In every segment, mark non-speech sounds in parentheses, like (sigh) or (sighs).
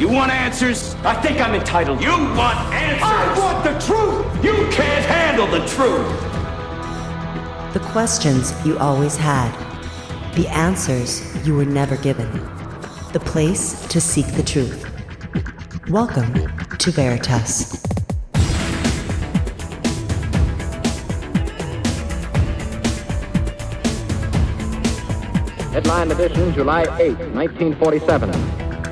You want answers? I think I'm entitled. You want answers? I want the truth! You can't handle the truth! The questions you always had. The answers you were never given. The place to seek the truth. Welcome to Veritas. Headline edition, July 8, 1947.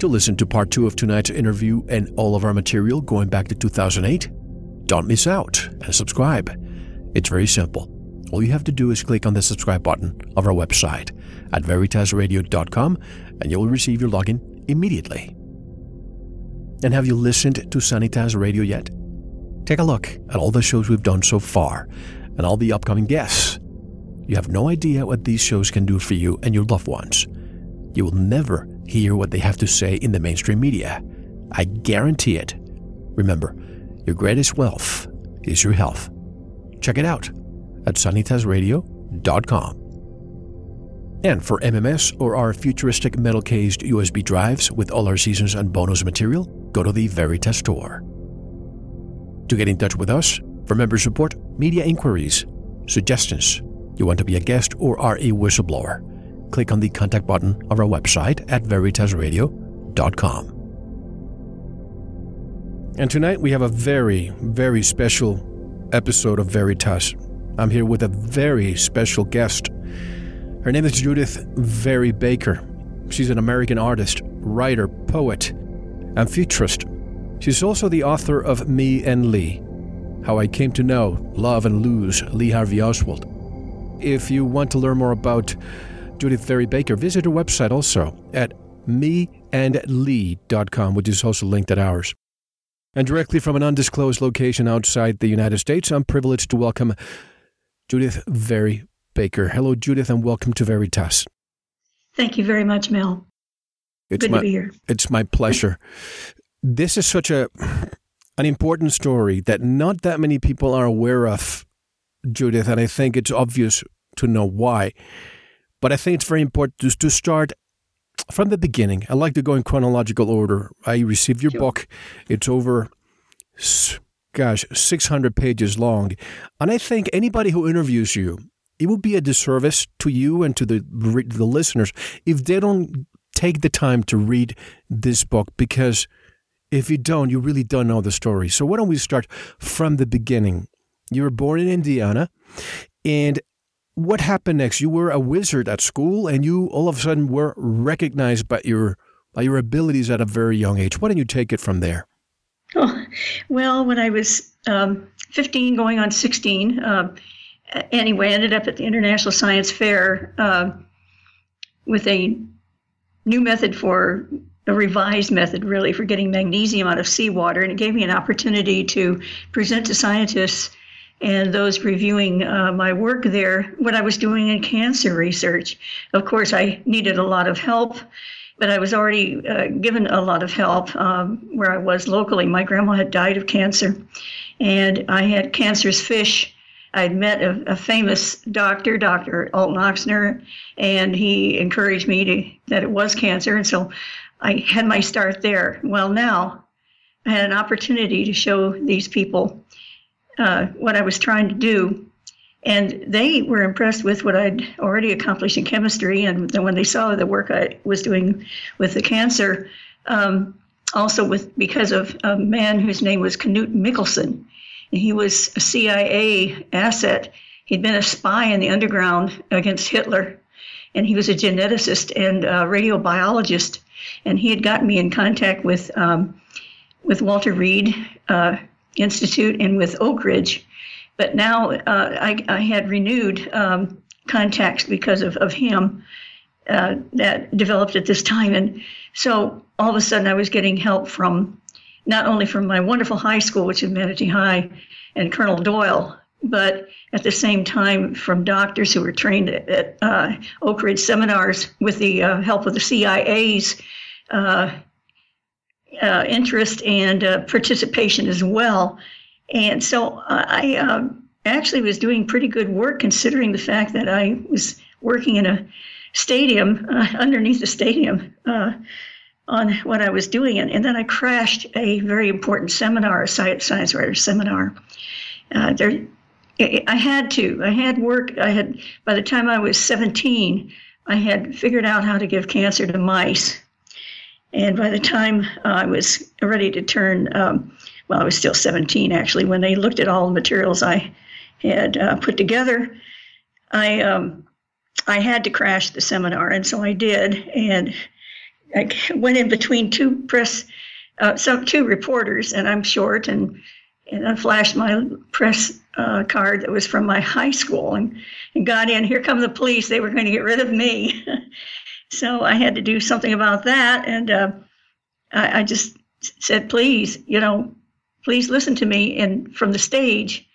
To listen to part two of tonight's interview and all of our material going back to 2008, don't miss out and subscribe. It's very simple. All you have to do is click on the subscribe button of our website at veritasradio.com and you'll receive your login immediately. And have you listened to Sanitas Radio yet? Take a look at all the shows we've done so far and all the upcoming guests. You have no idea what these shows can do for you and your loved ones. You will never hear what they have to say in the mainstream media. I guarantee it. Remember, your greatest wealth is your health. Check it out at sanitasradio.com. And for MMS or our futuristic metal cased USB drives with all our seasons and bonus material, go to the Veritas store. To get in touch with us, for member support, media inquiries, suggestions, you want to be a guest or are a whistleblower, click on the contact button of our website at veritasradio.com. And tonight we have a very, very special episode of Veritas. I'm here with a very special guest. Her name is Judyth Vary Baker. She's an American artist, writer, poet, and futurist. She's also the author of Me and Lee How I Came to Know, Love, and Lose Lee Harvey Oswald. If you want to learn more about Judyth Vary Baker, visit her website also at meandlee.com, which is also linked at ours. And directly from an undisclosed location outside the United States, I'm privileged to welcome Judyth Vary Baker. Hello, Judyth, and welcome to Veritas. Thank you very much, Mel. It's Good my, to be here. It's my pleasure. this is such a an important story that not that many people are aware of, Judyth, and I think it's obvious to know why. But I think it's very important to, to start from the beginning. I like to go in chronological order. I received your Sure. book. It's over, gosh, 600 pages long. And I think anybody who interviews you, it would be a disservice to you and to the, the listeners if they don't take the time to read this book because if you don't, you really don't know the story. So why don't we start from the beginning? You were born in Indiana, and what happened next? You were a wizard at school, and you all of a sudden were recognized by your by your abilities at a very young age. Why don't you take it from there? Oh, well, when I was um, 15 going on 16. Uh, anyway, I ended up at the International Science Fair uh, with a new method for a revised method, really, for getting magnesium out of seawater. And it gave me an opportunity to present to scientists and those reviewing uh, my work there what I was doing in cancer research. Of course, I needed a lot of help, but I was already uh, given a lot of help um, where I was locally. My grandma had died of cancer, and I had cancerous fish. I'd met a, a famous doctor, Dr. Alton Ochsner, and he encouraged me to that it was cancer, and so I had my start there. Well, now I had an opportunity to show these people uh, what I was trying to do. And they were impressed with what I'd already accomplished in chemistry. And then when they saw the work I was doing with the cancer, um, also with because of a man whose name was Knut Mickelson. And he was a CIA asset. He'd been a spy in the underground against Hitler. And he was a geneticist and a radiobiologist. And he had gotten me in contact with um, with Walter Reed, uh, Institute and with Oak Ridge. But now uh, I, I, had renewed um, contacts because of, of him uh, that developed at this time. And so all of a sudden I was getting help from not only from my wonderful high school, which is Manatee High, and Colonel Doyle, but at the same time from doctors who were trained at, at uh, Oak Ridge seminars with the uh, help of the CIA's uh, uh, interest and uh, participation as well. And so I uh, actually was doing pretty good work considering the fact that I was working in a stadium, uh, (laughs) underneath the stadium, uh, on what I was doing. And, and, then I crashed a very important seminar, a science writer seminar. Uh, there, I had to. I had work. I had, by the time I was 17, I had figured out how to give cancer to mice and by the time I was ready to turn, um, well, I was still 17 actually, when they looked at all the materials I had uh, put together, I um, I had to crash the seminar, and so I did. And I went in between two press, uh, some two reporters, and I'm short, and and I flashed my press uh, card that was from my high school, and, and got in. Here come the police! They were going to get rid of me. (laughs) So I had to do something about that. And uh, I, I, just said, please, you know, please listen to me. And from the stage,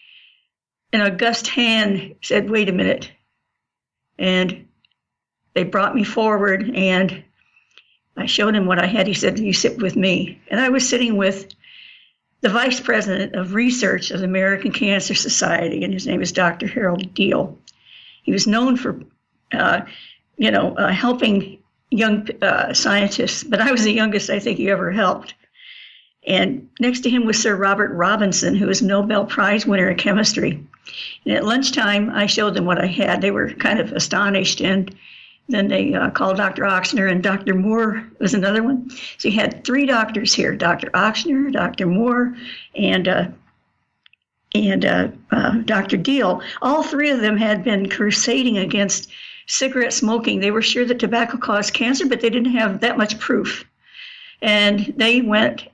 an august hand said, wait a minute. And they brought me forward and I showed him what I had. He said, You sit with me. And I was sitting with the vice president of research of the American Cancer Society, and his name is Dr. Harold Diehl. He was known for uh, you know, uh, helping young uh, scientists, but I was the youngest I think he ever helped. And next to him was Sir Robert Robinson, who was Nobel Prize winner in chemistry. And at lunchtime, I showed them what I had. They were kind of astonished. And then they uh, called Dr. Ochsner, and Dr. Moore was another one. So you had three doctors here Dr. Ochsner, Dr. Moore, and uh, and uh, uh Dr. Diehl. All three of them had been crusading against cigarette smoking. They were sure that tobacco caused cancer, but they didn't have that much proof. And they went,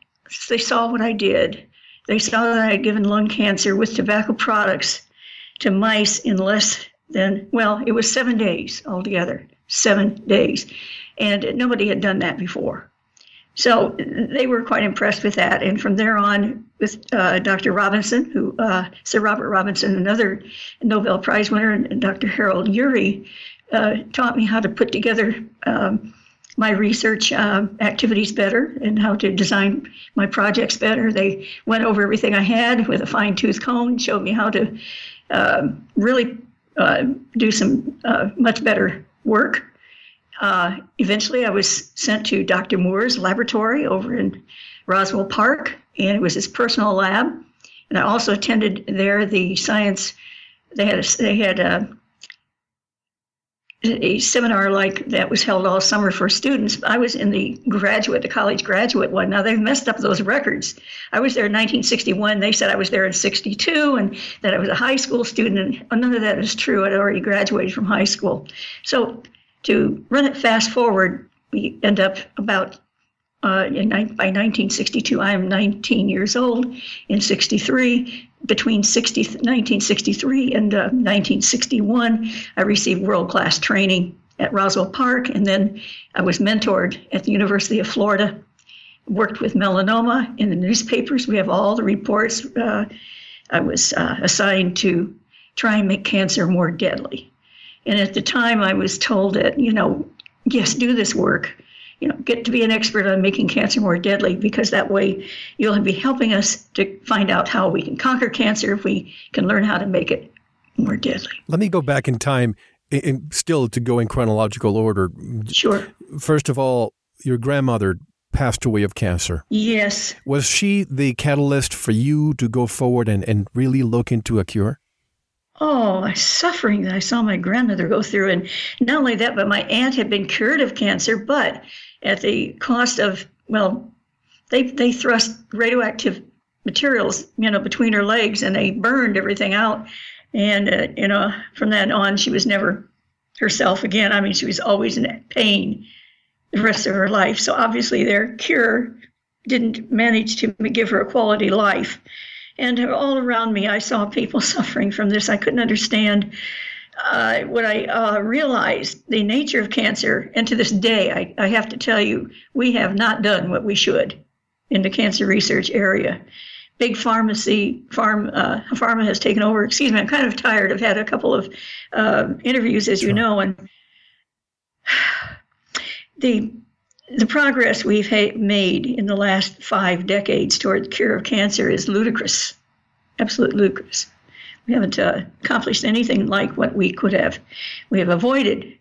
they saw what I did. They saw that I had given lung cancer with tobacco products to mice in less than, well, it was seven days altogether, seven days. And nobody had done that before. So they were quite impressed with that. And from there on, with uh, Dr. Robinson, who uh, Sir Robert Robinson, another Nobel Prize winner, and Dr. Harold Urey, uh, taught me how to put together um, my research uh, activities better and how to design my projects better. They went over everything I had with a fine tooth comb, showed me how to uh, really do some uh, much better work. Uh, eventually, I was sent to Dr. Moore's laboratory over in Roswell Park, and it was his personal lab. And I also attended there the science. They had a, they had a a seminar like that was held all summer for students. I was in the graduate, the college graduate one. Now they've messed up those records. I was there in 1961. They said I was there in 62 and that I was a high school student. And none of that is true. I'd already graduated from high school. So to run it fast forward, we end up about uh, in, by 1962, I am 19 years old. In 63, between 60, 1963 and uh, 1961, I received world class training at Roswell Park, and then I was mentored at the University of Florida. Worked with melanoma in the newspapers. We have all the reports. Uh, I was uh, assigned to try and make cancer more deadly. And at the time, I was told that, you know, yes, do this work you know, get to be an expert on making cancer more deadly because that way you'll be helping us to find out how we can conquer cancer if we can learn how to make it more deadly. Let me go back in time, in, still to go in chronological order. Sure. First of all, your grandmother passed away of cancer. Yes. Was she the catalyst for you to go forward and, and really look into a cure? Oh, my suffering that I saw my grandmother go through. And not only that, but my aunt had been cured of cancer, but at the cost of, well, they, they thrust radioactive materials, you know, between her legs and they burned everything out. And, uh, you know, from that on, she was never herself again. I mean, she was always in pain the rest of her life. So obviously, their cure didn't manage to give her a quality life. And all around me, I saw people (laughs) suffering from this. I couldn't understand uh, when I uh, realized the nature of cancer, and to this day, I, I, have to tell you, we have not done what we should in the cancer research area. Big pharmacy, farm, uh, pharma has taken over. Excuse me, I'm kind of tired. I've had a couple of uh, interviews, as sure. you know, and the the progress we've ha- made in the last five decades toward the cure of cancer is ludicrous, absolute ludicrous. We haven't uh, accomplished anything like what we could have. We have avoided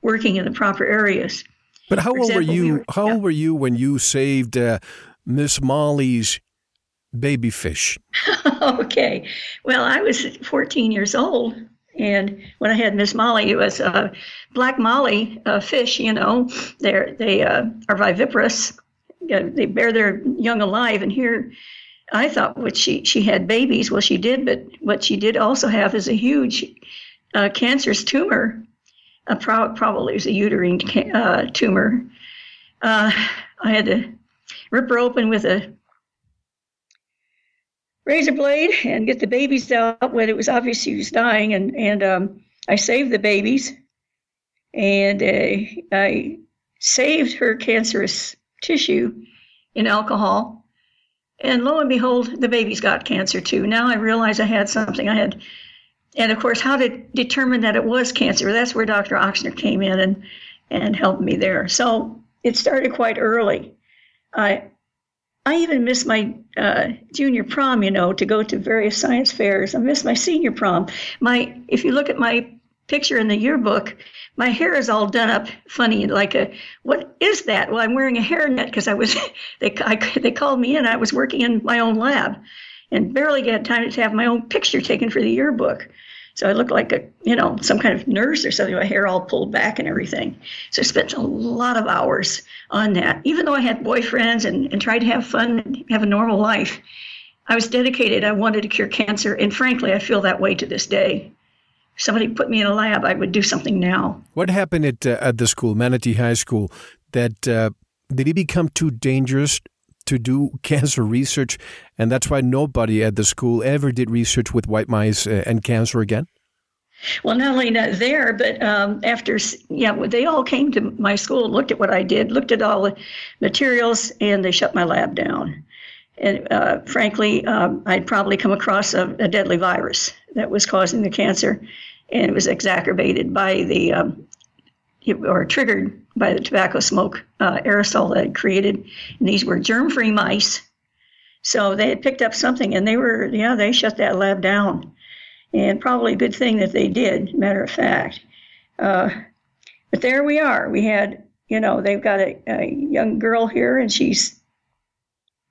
working in the proper areas. But how For old example, were you? We were, how yeah. old were you when you saved uh, Miss Molly's baby fish? (laughs) okay, well, I was 14 years old, and when I had Miss Molly, it was uh, black Molly uh, fish. You know, they're they uh, are viviparous. they bear their young alive, and here I thought what she she had babies. Well, she did, but what she did also have is a huge uh, cancerous tumor. Uh, pro- probably was a uterine ca- uh, tumor. Uh, I had to rip her open with a razor blade and get the babies out when it was obvious she was dying, and and um, I saved the babies, and uh, I saved her cancerous tissue in alcohol and lo and behold, the baby's got cancer too. Now I realize I had something. I had, and of course, how to determine that it was cancer. That's where Dr. Ochsner came in and and helped me there. So it started quite early. I I even missed my uh, junior prom, you know, to go to various science fairs. I missed my senior prom. My if you look at my picture in the yearbook, my hair is all done up funny, like a what is that? Well, I'm wearing a hairnet because I was (laughs) they I, they called me in. I was working in my own lab, and barely got time to have my own picture taken for the yearbook. So I looked like a you know some kind of nurse or something. My hair all pulled back and everything. So I spent a lot of hours on that. Even though I had boyfriends and, and tried to have fun and have a normal life, I was dedicated. I wanted to cure cancer, and frankly, I feel that way to this day somebody put me in a lab, I would do something now. What happened at uh, at the school, Manatee High School? That uh, did it become too dangerous to do (laughs) cancer research, and that's why nobody at the school ever did research with white mice uh, and cancer again? Well, not only not there, but um, after, yeah, they all came to my school, looked at what I did, looked at all the materials, and they shut my lab down. And uh, frankly, um, I'd probably come across a, a, deadly virus that was causing the cancer and it was exacerbated by the um, or triggered by the tobacco smoke uh, aerosol that it created. And these were germ-free mice, so they had picked up something, and they were yeah they shut that lab down, and probably a good thing that they did. Matter of fact, uh, but there we are. We had you know they've got a, a young girl here, and she's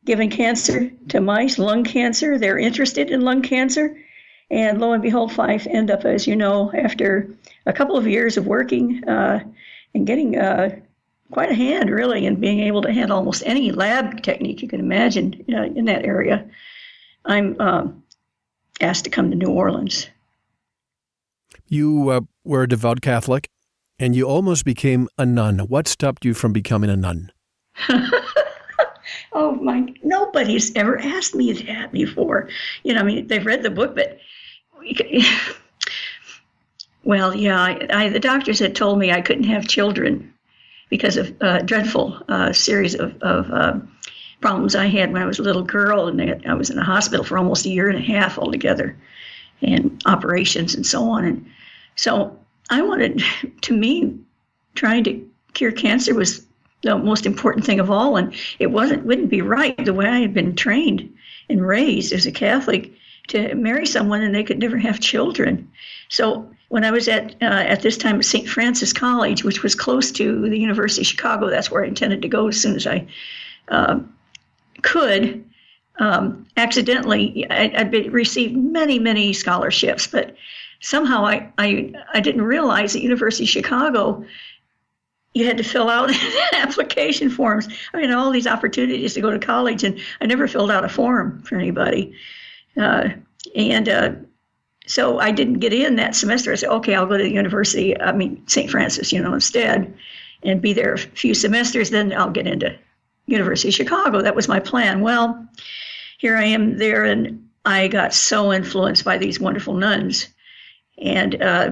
given cancer to mice, lung cancer. They're interested in lung cancer. And lo and behold, Fife end up, as you know, after a couple of years of working uh, and getting uh, quite a hand, really, in being able to handle almost any lab technique you can imagine uh, in that area. I'm um, asked to come to New Orleans. You uh, were a devout Catholic, and you almost became a nun. What stopped you from becoming a nun? (laughs) Oh my, nobody's ever asked me that before. You know, I mean, they've read the book, but (sighs) well, yeah, I, I, the doctors had told me I couldn't have children because of a dreadful uh, series of, of uh, problems I had when I was a little girl, and I was in the hospital for almost a year and a half altogether, and operations and so on. And so I wanted, (laughs) to me, trying to cure cancer was the most important thing of all, and it wasn't wouldn't be right the way I had been trained and raised as a Catholic to marry someone and they could never have children. So when I was at uh, at this time at St. Francis College, which was close to the University of Chicago, that's where I intended to go as soon as I uh, could. Um, accidentally, I, would received many, many scholarships, but somehow I, I, I didn't realize at University of Chicago you had to fill out (laughs) application forms. I mean, all these opportunities to go to college, and I never filled out a form for anybody. Uh, and uh, so I didn't get in that semester. I said, okay, I'll go to the university, I mean, St. Francis, you know, instead, and be there a few semesters. Then I'll get into University of Chicago. That was my plan. Well, here I am there, and I got so influenced by these wonderful nuns. And uh,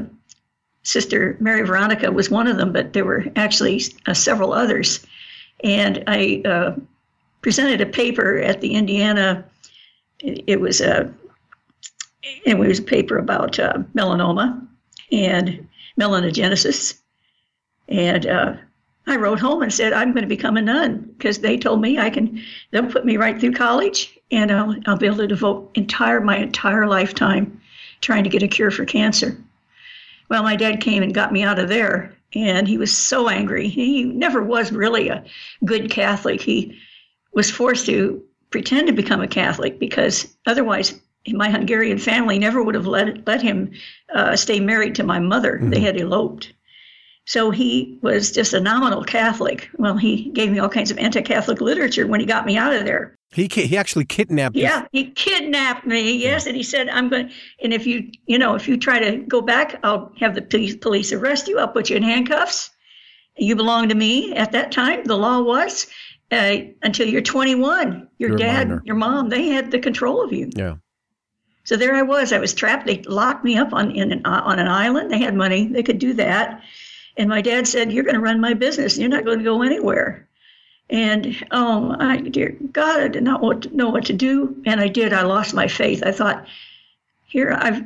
Sister Mary Veronica was one of them, but there were actually uh, several others. And I uh, presented a paper at the Indiana. It, was a it was a paper about uh, melanoma and melanogenesis. And uh, I wrote home and said I'm going to become a nun because they told me I can. They'll put me right through college, and I'll I'll be able to devote entire my entire lifetime trying to get a cure for cancer. Well, my dad came and got me out of there, and he was so angry. He never was really a good Catholic. He was forced to pretend to become a Catholic because otherwise my Hungarian family never would have let let him uh, stay married to my mother. Mm-hmm. They had eloped. So he was just a nominal Catholic. Well, he gave me all kinds of anti-Catholic literature when he got me out of there. He he actually kidnapped. Yeah, he kidnapped me. Yes, yeah. and he said, "I'm going. And if you you know if you try to go back, I'll have the police police arrest you. I'll put you in handcuffs. You belong to me. At that time, the law was uh, until you're 21. Your you're dad, your mom, they had the control of you. Yeah. So there I was. I was trapped. They locked me up on in an, uh, on an island. They had money. They could do that. And my dad said, "You're going to run my business. You're not going to go anywhere." And oh my dear God, I did not know what to do, and I did. I lost my faith. I thought, here I've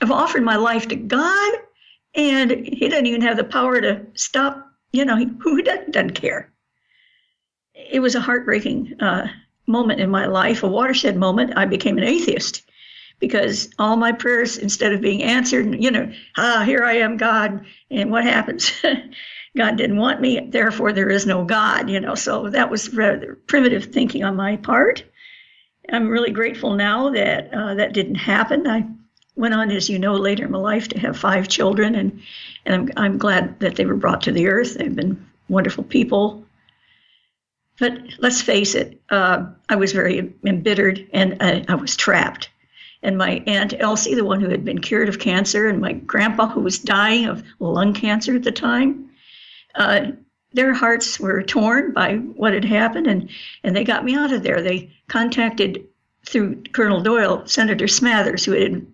I've offered my life to God, and He doesn't even have the power to stop. You know, who doesn't, doesn't care? It was a heartbreaking uh, moment in my life, a watershed moment. I became an atheist because all my prayers, instead of being answered, you know, ah, here I am, God, and what happens? (laughs) God didn't want me, therefore there is no God, you know. So that was rather primitive thinking on my part. I'm really grateful now that uh, that didn't happen. I went on, as you know, later in my life to have five children, and and I'm I'm glad that they were brought to the earth. They've been wonderful people. But let's face it, uh, I was very embittered and I, I was trapped and my aunt Elsie, the one who had been cured of cancer, and my grandpa, who was dying of lung cancer at the time, uh, their hearts were torn by what had happened, and, and they got me out of there. They contacted through Colonel Doyle, Senator Smathers, who had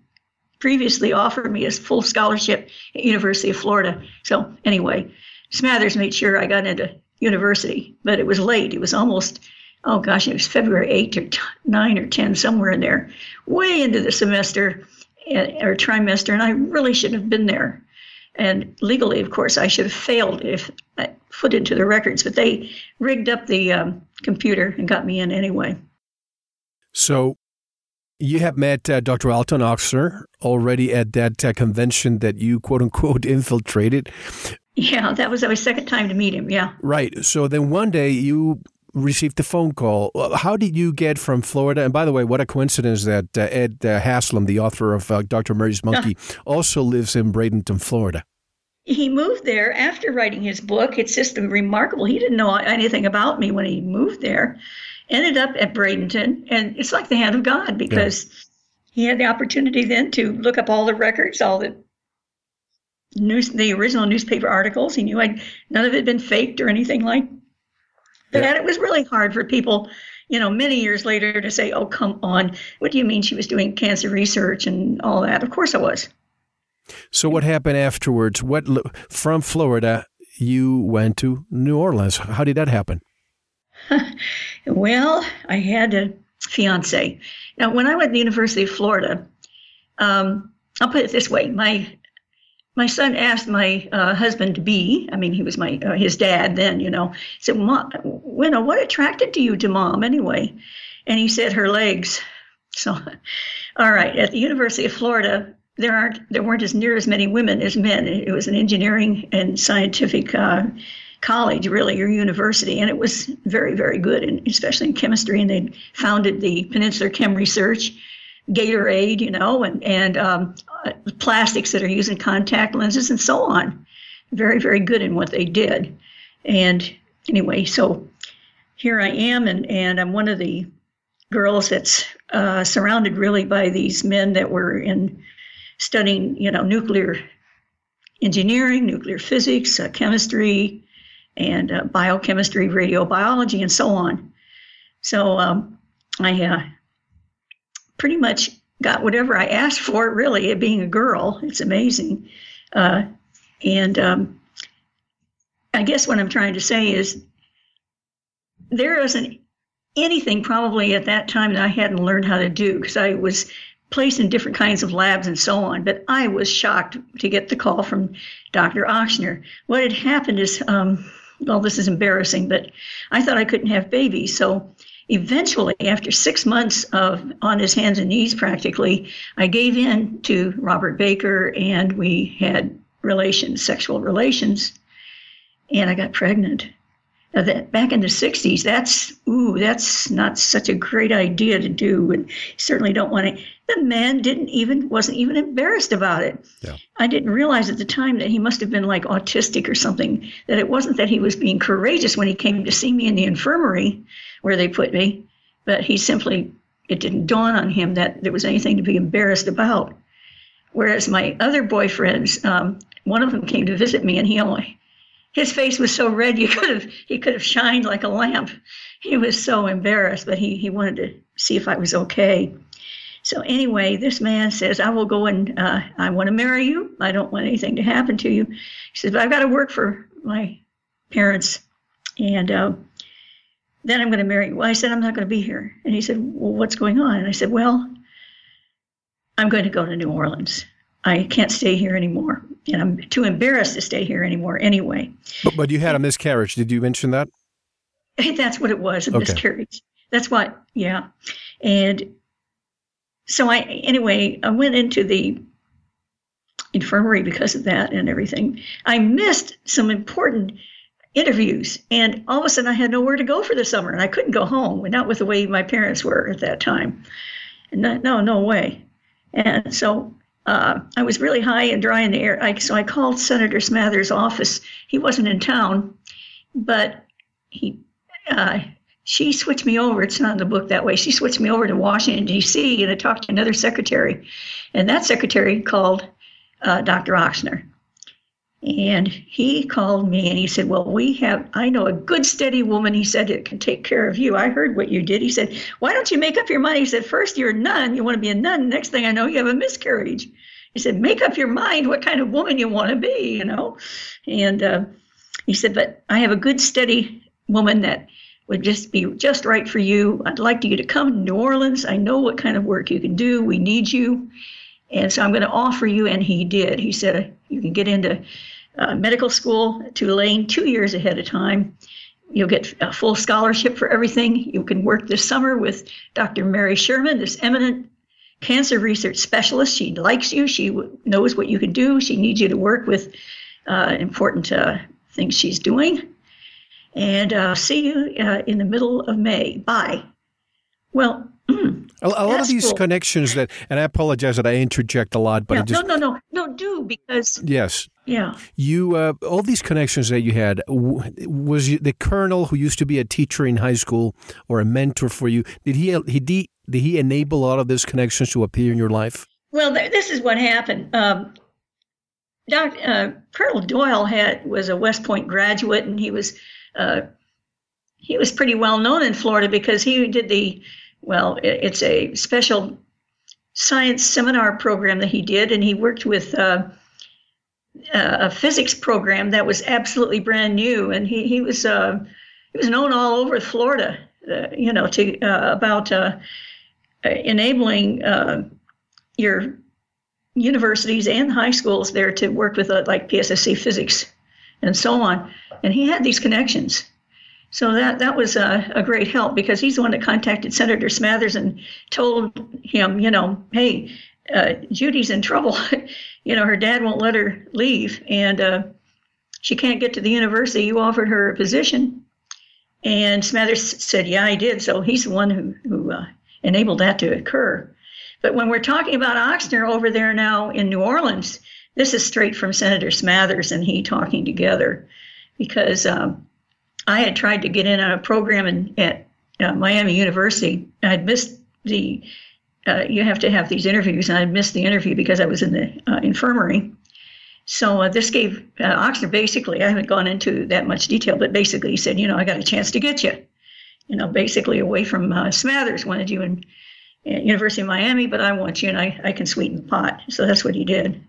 previously offered me a full scholarship at University of Florida. So anyway, Smathers made sure I got into university, but it was late. It was almost oh gosh, it was February 8 or 9 or 10, somewhere in there, way into the semester eh, or trimester, and I really should have been there. And legally, of course, I should have failed if I put into the records, but they rigged up the um, computer and got me in anyway. So you have met uh, Dr. Alton Ochsner already at that uh, convention that you quote unquote (laughs) infiltrated. Yeah, that was our second time to meet him. Yeah. Right. So then one day you received the phone call. How did you get from Florida? And by the way, what a coincidence that uh, Ed uh, Haslam, the author of uh, Dr. Mary's Monkey, also lives in Bradenton, Florida. He moved there after writing his book. It's just remarkable. He didn't know anything about me when he moved there. Ended up at Bradenton, and it's like the hand of God because yeah. he had the opportunity then to look up all the records, all the news, the original newspaper articles. He knew I'd none of it had been faked or anything like Yeah. It was really hard for people, you know, many years later to say, "Oh, come on, what do you mean she was doing cancer research and all that?" Of course, I was. So what happened afterwards? What from Florida you went to New Orleans? How did that happen? (laughs) well, I had a fiance. Now, when I went to the University of Florida, um, I'll put it this way: my my son asked my uh, husband to be, I mean, he was my uh, his dad then, you know. He said, Mom, Winna, what attracted to you to mom anyway? And he said, her legs. So, (laughs) all right, at the University of Florida, there aren't there weren't as near as many women as men. It was an engineering and scientific uh, college, really, or university, and it was very, very good, and especially in chemistry. And they founded the Peninsular Chem Research Gatorade, you know, and and um, plastics that are using contact lenses and so on. Very, very good in what they did. And anyway, so here I am, and and I'm one of the girls that's uh, surrounded really by these men that were in studying, you know, nuclear engineering, nuclear physics, uh, chemistry, and uh, biochemistry, radiobiology, and so on. So um, I uh, pretty much got whatever I asked for, really, it being a girl. It's amazing. Uh, and um, I guess what I'm trying to say is there isn't anything probably at that time that I hadn't learned how to do because I was placed in different kinds of labs and so on. But I was shocked to get the call from Dr. Ochsner. What had happened is, um, well, this is embarrassing, but I thought I couldn't have babies. So eventually, after six months of on his hands and knees practically, I gave in to Robert Baker and we had relations, sexual relations, and I got pregnant. Now that back in the 60s, that's ooh, that's not such a great idea to do, and certainly don't want to. The man didn't even wasn't even embarrassed about it. Yeah. I didn't realize at the time that he must have been like autistic or something. That it wasn't that he was being courageous when he came to see me in the infirmary where they put me, but he simply, it didn't dawn on him that there was anything to be embarrassed about. Whereas my other boyfriends, um, one of them came to visit me and he only, his face was so red you (laughs) could have, he could have shined like a lamp. He was so embarrassed, but he, he wanted to see if I was okay. So anyway, this man says, I will go and uh, I want to marry you. I don't want anything to happen to you. He says, but I've got to work for my parents. And uh, then I'm going to marry you. Well, I said, I'm not going to be here. And he said, Well, what's going on? And I said, Well, I'm going to go to New Orleans. I can't stay here anymore. And I'm too embarrassed to stay here anymore anyway. But, but you had a miscarriage. Did you mention that? That's what it was a okay. miscarriage. That's what, yeah. And so I, anyway, I went into the infirmary because of that and everything. I missed some important interviews. And all of a sudden, I had nowhere to go for the summer, and I couldn't go home, not with the way my parents were at that time. And no, no way. And so uh, I was really high and dry in the air. I, so I called Senator Smathers' office. He wasn't in town, but he. Uh, she switched me over. It's not in the book that way. She switched me over to Washington D.C. and I talked to another secretary, and that secretary called uh, Dr. Ochsner, and he called me and he said, Well, we have, I know a good, steady woman, he said, that can take care of you. I heard what you did. He said, Why don't you make up your mind? He said, First, you're a nun. You want to be a nun. Next thing I know, you have a miscarriage. He said, Make up your mind what kind of woman you want to be, you know? And uh, he said, But I have a good, steady woman that would just be just right for you. I'd like you to come to New Orleans. I know what kind of work you can do. We need you. And so I'm going to offer you. And he did. He said, You can get into uh, medical school at Tulane two years ahead of time. You'll get a full scholarship for everything. You can work this summer with Dr. Mary Sherman, this eminent cancer research specialist. She likes you. She w- knows what you can do. She needs you to work with uh, important uh, things she's doing. And uh, see you uh, in the middle of May. Bye. Well, (clears throat) a, a lot of these cool. connections that, and I apologize that I interject a lot, but yeah, just, no, no, no, no, do because yes, yeah, you uh, all these connections that you had was you, the colonel who used to be a teacher in high school or a mentor for you. Did he he did, did he enable a lot of these connections to appear in your life? Well, this is what happened. Um, Dr. Uh, colonel Doyle had was a West Point graduate, and he was. Uh, he was pretty well known in Florida because he did the, well, it's a special science seminar program that he did, and he worked with uh, a physics program that was absolutely brand new, and he he was uh, he was known all over Florida, uh, you know, to uh, about uh, enabling uh, your universities and high schools there to work with like PSSC physics and so on, and he had these connections. So that that was a, a, great help because he's the one that contacted Senator Smathers and told him, you know, hey, uh, Judy's in trouble. (laughs) you know, her dad won't let her leave, and uh, she can't get to the university. You offered her a position, and Smathers said, yeah, I did. So he's the one who who uh, enabled that to occur. But when we're talking about Ochsner over there now in New Orleans, this is straight from Senator Smathers and he talking together, because. Um, I had tried to get in on a program in, at uh, Miami University. I'd missed the, uh, you have to have these interviews, and I missed the interview because I was in the uh, infirmary. So uh, this gave uh, Ochsner basically, I haven't gone into that much detail, but basically he said, you know, I got a chance to get you, you know, basically away from uh, Smathers, wanted you in University of Miami, but I want you and I, I can sweeten the pot. So that's what he did.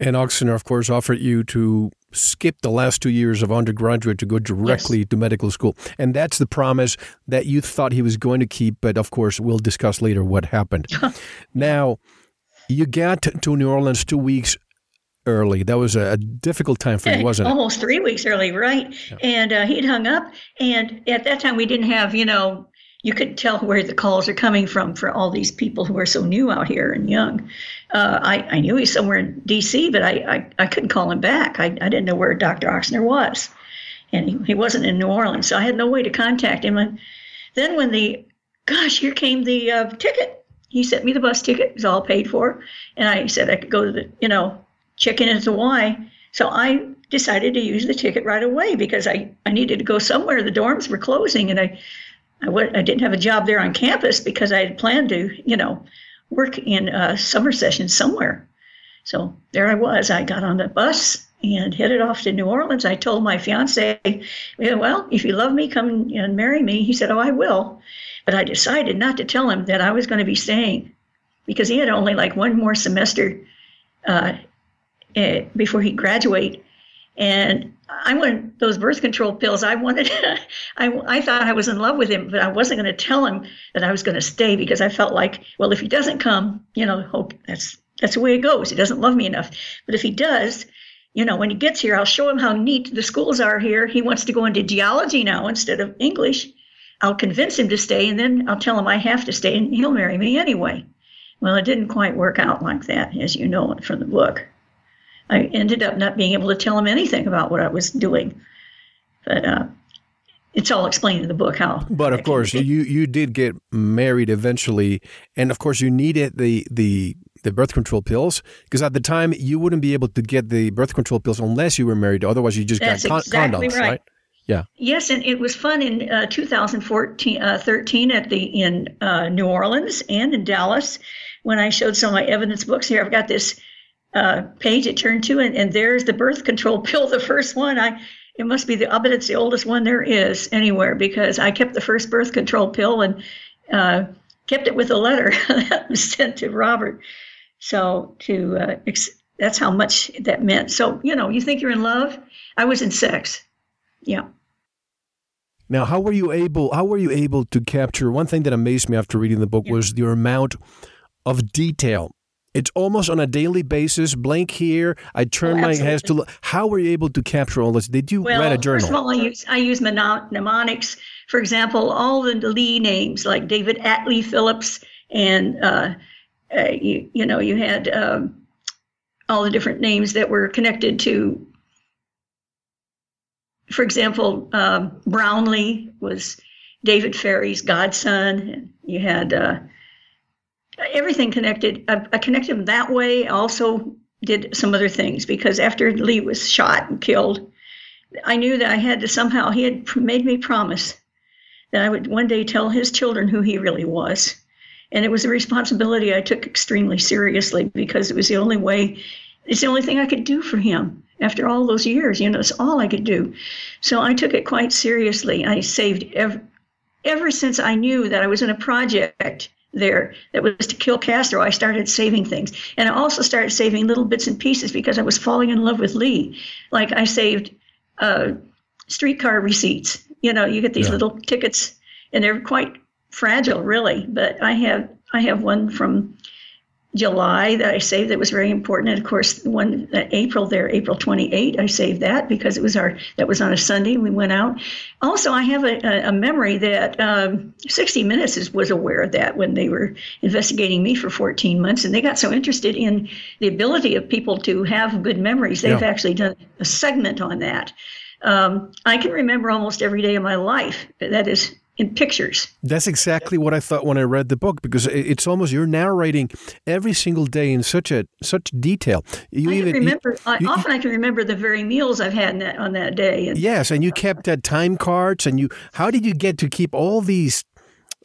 And Ochsner, of course, offered you to skip the last two years of undergraduate to go directly yes. to medical school. And that's the promise that you thought he was going to keep. But of course, we'll discuss later what happened. (laughs) now, you got to New Orleans two weeks early. That was a difficult time for you, wasn't it? Almost three weeks early, right? Yeah. And uh, he'd hung up. And at that time, we didn't have, you know, you couldn't tell where the calls are coming from for all these people who are so new out here and young. Uh, I, I knew was somewhere in D.C., but I, I, I couldn't call him back. I, I didn't know where Dr. Ochsner was. And he, he wasn't in New Orleans, so I had no way to contact him. And then when the, gosh, here came the uh, ticket. He sent me the bus ticket. It was all paid for. And I said I could go to the, you know, check in at the Y. So I decided to use the ticket right away because I, I needed to go somewhere. The dorms were closing, and I I w- I didn't have a job there on campus because I had planned to, you know, work in a summer session somewhere. So there I was. I got on the bus and headed off to New Orleans. I told my fiance, well, if you love me, come and marry me. He said, oh, I will. But I decided not to tell him that I was going to be staying because he had only like one more semester uh, eh, before he'd graduate. And I wanted those birth control pills. I wanted, (laughs) I, I thought I was in love with him, but I wasn't going to tell him that I was going to stay because I felt like, well, if he doesn't come, you know, hope that's that's the way it goes. He doesn't love me enough. But if he does, you know, when he gets here, I'll show him how neat the schools are here. He wants to go into geology now instead of English. I'll convince him to stay, and then I'll tell him I have to stay, and he'll marry me anyway. Well, it didn't quite work out like that, as you know from the book. I ended up not being able to tell him anything about what I was doing. But uh, it's all explained in the book how. But of course, you you did get married eventually, and of course, you needed the the the birth control pills because at the time you wouldn't be able to get the birth control pills unless you were married. Otherwise, you just That's got con- exactly condoms, right. right? Yeah. Yes, and it was fun in uh, 2014, uh, 13 at the in uh, New Orleans and in Dallas when I showed some of my evidence books. Here, I've got this uh, page it turned to, and, and there's the birth control (laughs) pill, the first one. I it must be the, I bet it's the oldest one there is anywhere because I kept the first birth control pill and uh, kept it with a letter (laughs) that was sent to Robert. So to uh, ex- that's how much that meant. So you know, you think you're in love. I was in sex. Yeah. Now, how were you able? How were you able to capture? One thing that amazed me after reading the book yeah. was your amount of detail it's almost on a daily basis. Blank here. I turn oh, my head to look. How were you able to capture all this? Did you well, write a journal? First of all, I use I use mnemonics. For example, all the Lee names like David Atlee Phillips, and uh, uh, you you know you had um, all the different names that were connected to. For example, um, Brownlee was David Ferrie's godson, and you had. Uh, everything connected. I, I connected him that way. Also did some other things because after Lee was shot and killed, I knew that I had to somehow. He had made me promise that I would one day tell his children who he really was, and it was a responsibility I took extremely seriously because it was the only way it's the only thing I could do for him after all those years. You know, it's all I could do. So I took it quite seriously. I saved ever, ever since I knew that I was in a project there that was to kill Castro, I started saving things. And I also started saving little bits and pieces because I was falling in love with Lee. Like I saved uh, streetcar receipts. You know, you get these yeah. little tickets and they're quite fragile, really. But I have I have one from July that I saved that was very important. And of course, one uh, April there, April 28, I saved that because it was our that was on a Sunday. We went out. Also, I have a, a memory that um, 60 Minutes is, was aware of that when they were investigating me for 14 months, and they got so interested in the ability of people to have good memories. They've yeah. actually done a segment on that. Um, I can remember almost every day of my life. That is in pictures. That's exactly what I thought when I read the book because it's almost you're narrating every single day in such a such detail. You I even remember. You, I, often I can remember the very meals I've had that, on that day. And, yes, and you kept that time cards, and you. How did you get to keep all these?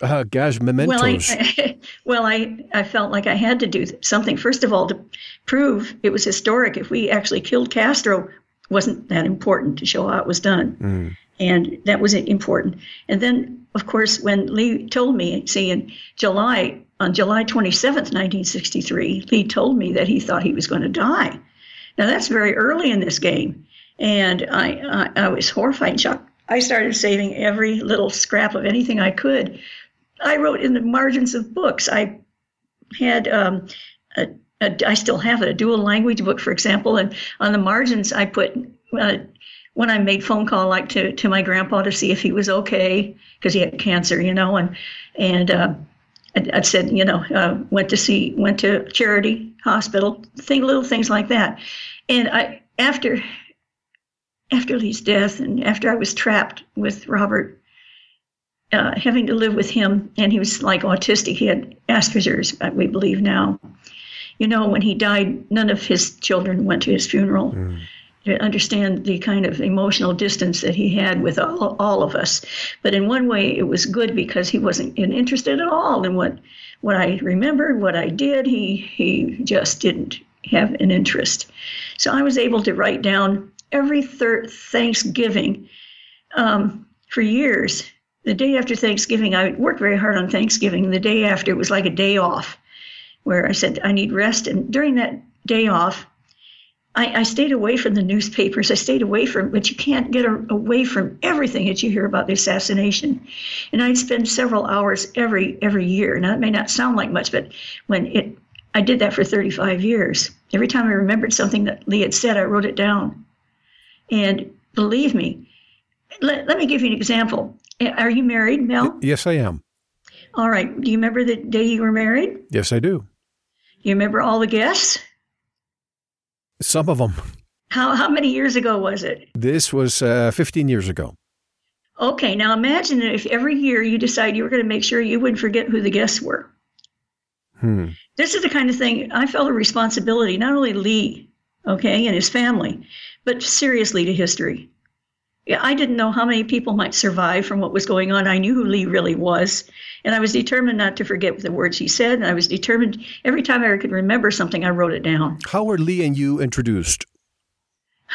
Uh, gosh, mementos. Well, I, (laughs) well, I, I felt like I had to do something. First of all, to prove it was historic. If we actually killed Castro, wasn't that important to show how it was done. Mm. And that was important. And then, of course, when Lee told me, see, in July, on July 27th, 1963, Lee told me that he thought he was going to die. Now, that's very early in this game. And I, I, I was horrified and shocked. I started saving every little scrap of anything I could. I wrote in the margins of books. I had um, a, a, I still have it, a dual language book, for example, and on the margins I put uh, when I made phone call like to to my grandpa to see if he was okay because he had cancer, you know, and and uh, I, said, you know, uh, went to see went to charity hospital, thing little things like that, and I after after Lee's death and after I was trapped with Robert. Uh, having to live with him, and he was like autistic. He had Asperger's, we believe now. You know, when he died, none of his children went to his funeral. Mm to understand the kind of emotional distance that he had with all, all of us. But in one way, it was good because he wasn't interested at all in what what I remembered, what I did. He he just didn't have an interest. So I was able to write down every third Thanksgiving um, for years. The day after Thanksgiving, I worked very hard on Thanksgiving. The day after, it was like a day off, where I said I need rest. And during that day off, I, I, stayed away from the newspapers. I stayed away from, but you can't get a, away from everything that you hear about the assassination. And I'd spend several hours every every year. Now that may not sound like much, but when it, I did that for 35 years. Every time I remembered something that Lee had said, I wrote it down. And believe me, let, let me give you an example. Are you married, Mel? Yes, I am. All right. Do you remember the day you were married? Yes, I do. You remember all the guests? Some of them. How, how many years ago was it? This was uh, 15 years ago. Okay, now imagine that if every year you decide you were going to make sure you wouldn't forget who the guests were. Hmm. This is the kind of thing I felt a responsibility, not only Lee, okay, and his family, but seriously to history. I didn't know how many people might survive from what was going on. I knew who Lee really was, and I was determined not to forget the words he said. And I was determined every time I could remember something, I wrote it down. How were Lee and you introduced?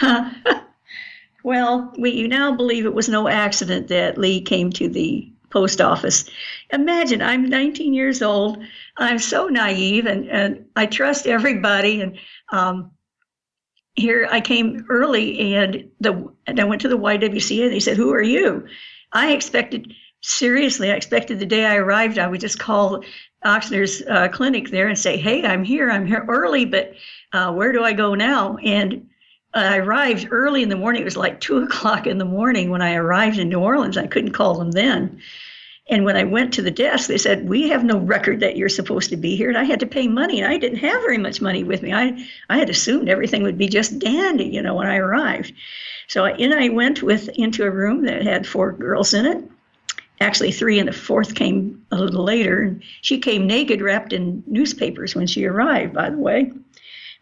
(laughs) well, we you now believe it was no accident that Lee came to the post office. Imagine, I'm 19 years old. I'm so naive, and, and I trust everybody. And um, here I came early and the and I went to the YWCA. And they said, "Who are you?" I expected seriously. I expected the day I arrived, I would just call Ochsner's uh, clinic there and say, "Hey, I'm here. I'm here early, but uh, where do I go now?" And I arrived early in the morning. It was like two o'clock in the morning when I arrived in New Orleans. I couldn't call them then. And when I went to the desk, they said, We have no record that you're supposed to be here. And I had to pay money, and I didn't have very much money with me. I, I had assumed everything would be just dandy, you know, when I arrived. So in I went with into a room that had four girls in it. Actually, three, and the fourth came a little later. And she came naked, wrapped in newspapers when she arrived, by the way,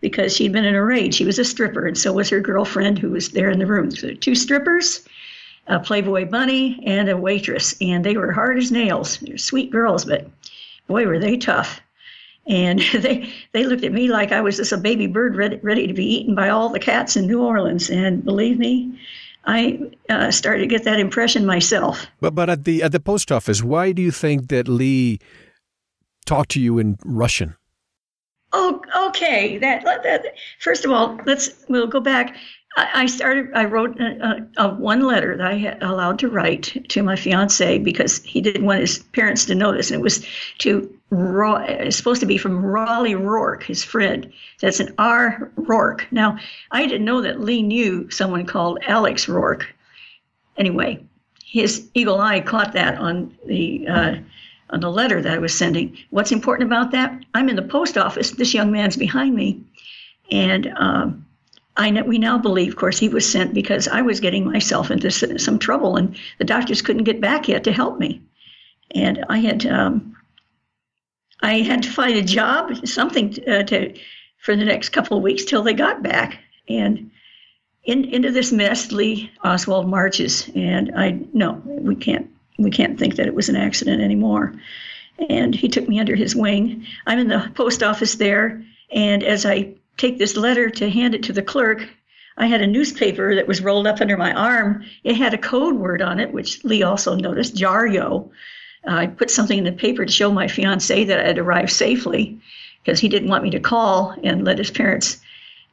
because she'd been in a raid. She was a stripper, and so was her girlfriend who was there in the room. So two strippers a Playboy bunny, and a waitress. And they were hard as nails. They're sweet girls, but boy, were they tough. And (laughs) they they looked at me like I was just a baby bird ready, ready to be eaten by all the cats in New Orleans. And believe me, I uh, started to get that impression myself. But but at the at the post office, why do you think that Lee talked to you in Russian? Oh, okay. That, that first of all, let's we'll go back. I started. I wrote a, a, a, one letter that I had allowed to write to my fiance because he didn't want his parents to notice, and it was to it's supposed to be from Raleigh Rourke, his friend. That's an R. Rourke. Now, I didn't know that Lee knew someone called Alex Rourke. Anyway, his eagle eye caught that on the uh, on the letter that I was sending. What's important about that? I'm in the post office. This young man's behind me, and. Um, I know, we now believe, of course, he was sent because I was getting myself into some trouble, and the doctors couldn't get back yet to help me. And I had um, I had to find a job, something to, uh, to for the next couple of weeks till they got back. And in, into this mess, Lee Oswald marches, and I no, we can't we can't think that it was an accident anymore. And he took me under his wing. I'm in the post office there, and as I take this letter to hand it to the clerk, I had a newspaper that was rolled up under my arm. It had a code word on it, which Lee also noticed, Jario. Uh, I put something in the paper to show my fiance that I had arrived safely because he didn't want me to call and let his parents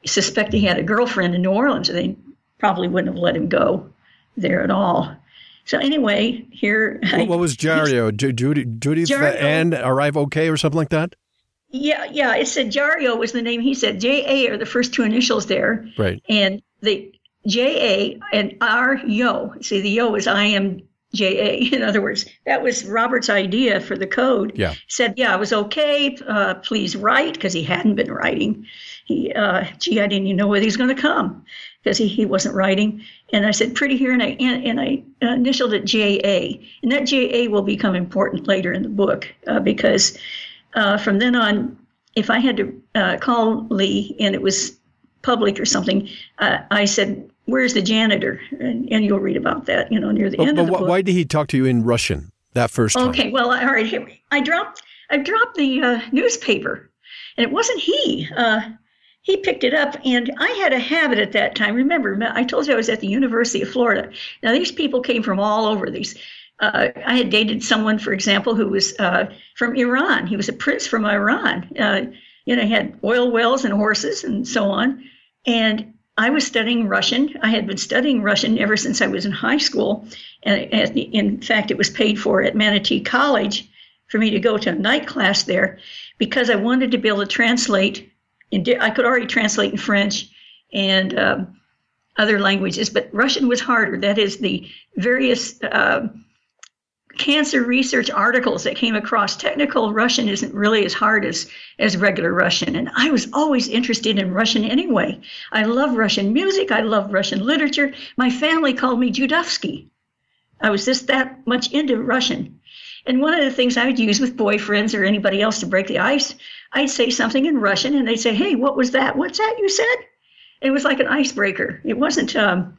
suspect he had a girlfriend in New Orleans. They probably wouldn't have let him go there at all. So anyway, here. What, what was? (laughs) Judy, Judy's the end arrive okay or something like that? Yeah, yeah. It said Jario was the name. He said J A are the first two initials there. Right. And the J A and R Yo. See, the Yo is I am J A. (laughs) In other words, that was Robert's idea for the code. Yeah. Said, yeah, I was okay. Uh, please write because he hadn't been writing. He, uh, gee, I didn't even know whether he's going to come because he, he wasn't writing. And I said, pretty here, and I and, and I initialed it J A. And that J A will become important later in the book uh, because uh, from then on, if I had to uh, call Lee and it was public or something, uh, I said, "Where's the janitor?" And, and, you'll read about that, you know, near the but, end but of the book. Why did he talk to you in Russian that first time? Okay, well, all right. Here, I dropped I dropped the uh, newspaper, and it wasn't he. Uh, he picked it up, and I had a habit at that time. Remember, I told you I was at the University of Florida. Now, these people came from all over. These uh, I had dated someone, for example, who was uh, from Iran. He was a prince from Iran. Uh, you know, he had oil wells and horses and so on. And I was studying Russian. I had been studying Russian ever since I was in high school. And in fact, it was paid for at Manatee College for me to go to a night class there because I wanted to be able to translate. I could already translate in French and um, other languages, but Russian was harder. That is, the various uh, cancer research articles that came across technical russian isn't really as hard as as regular russian. And i was always interested in russian anyway. I love russian music. I love russian literature. My family called me judovsky. I was just that much into russian. And one of the things i would use with boyfriends or anybody else to break the ice i'd say something in russian and they'd say hey what was that? What's that you said? It was like an icebreaker. It wasn't um,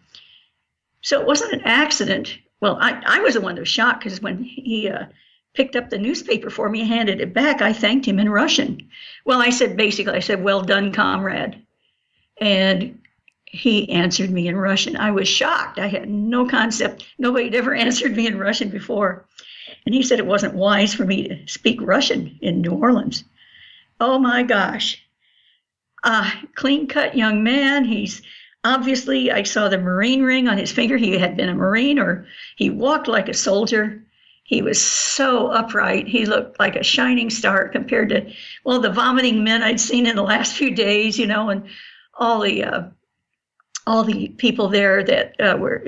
so it wasn't an accident well, I, I was the one that was shocked because when he uh, picked up the newspaper for me and handed it back, I thanked him in Russian. Well, I said basically, I said, well done, comrade. And he answered me in Russian. I was shocked. I had no concept. Nobody had ever (laughs) answered me in Russian before. And he said it wasn't wise for me to speak Russian in New Orleans. Oh my gosh. Uh, clean cut young man. He's Obviously, I saw the Marine ring on his finger. He had been a Marine, or he walked like a soldier. He was so upright. He looked like a shining star compared to, well, the vomiting men I'd seen in the last few days, you know, and all the uh, all the people there that uh, were.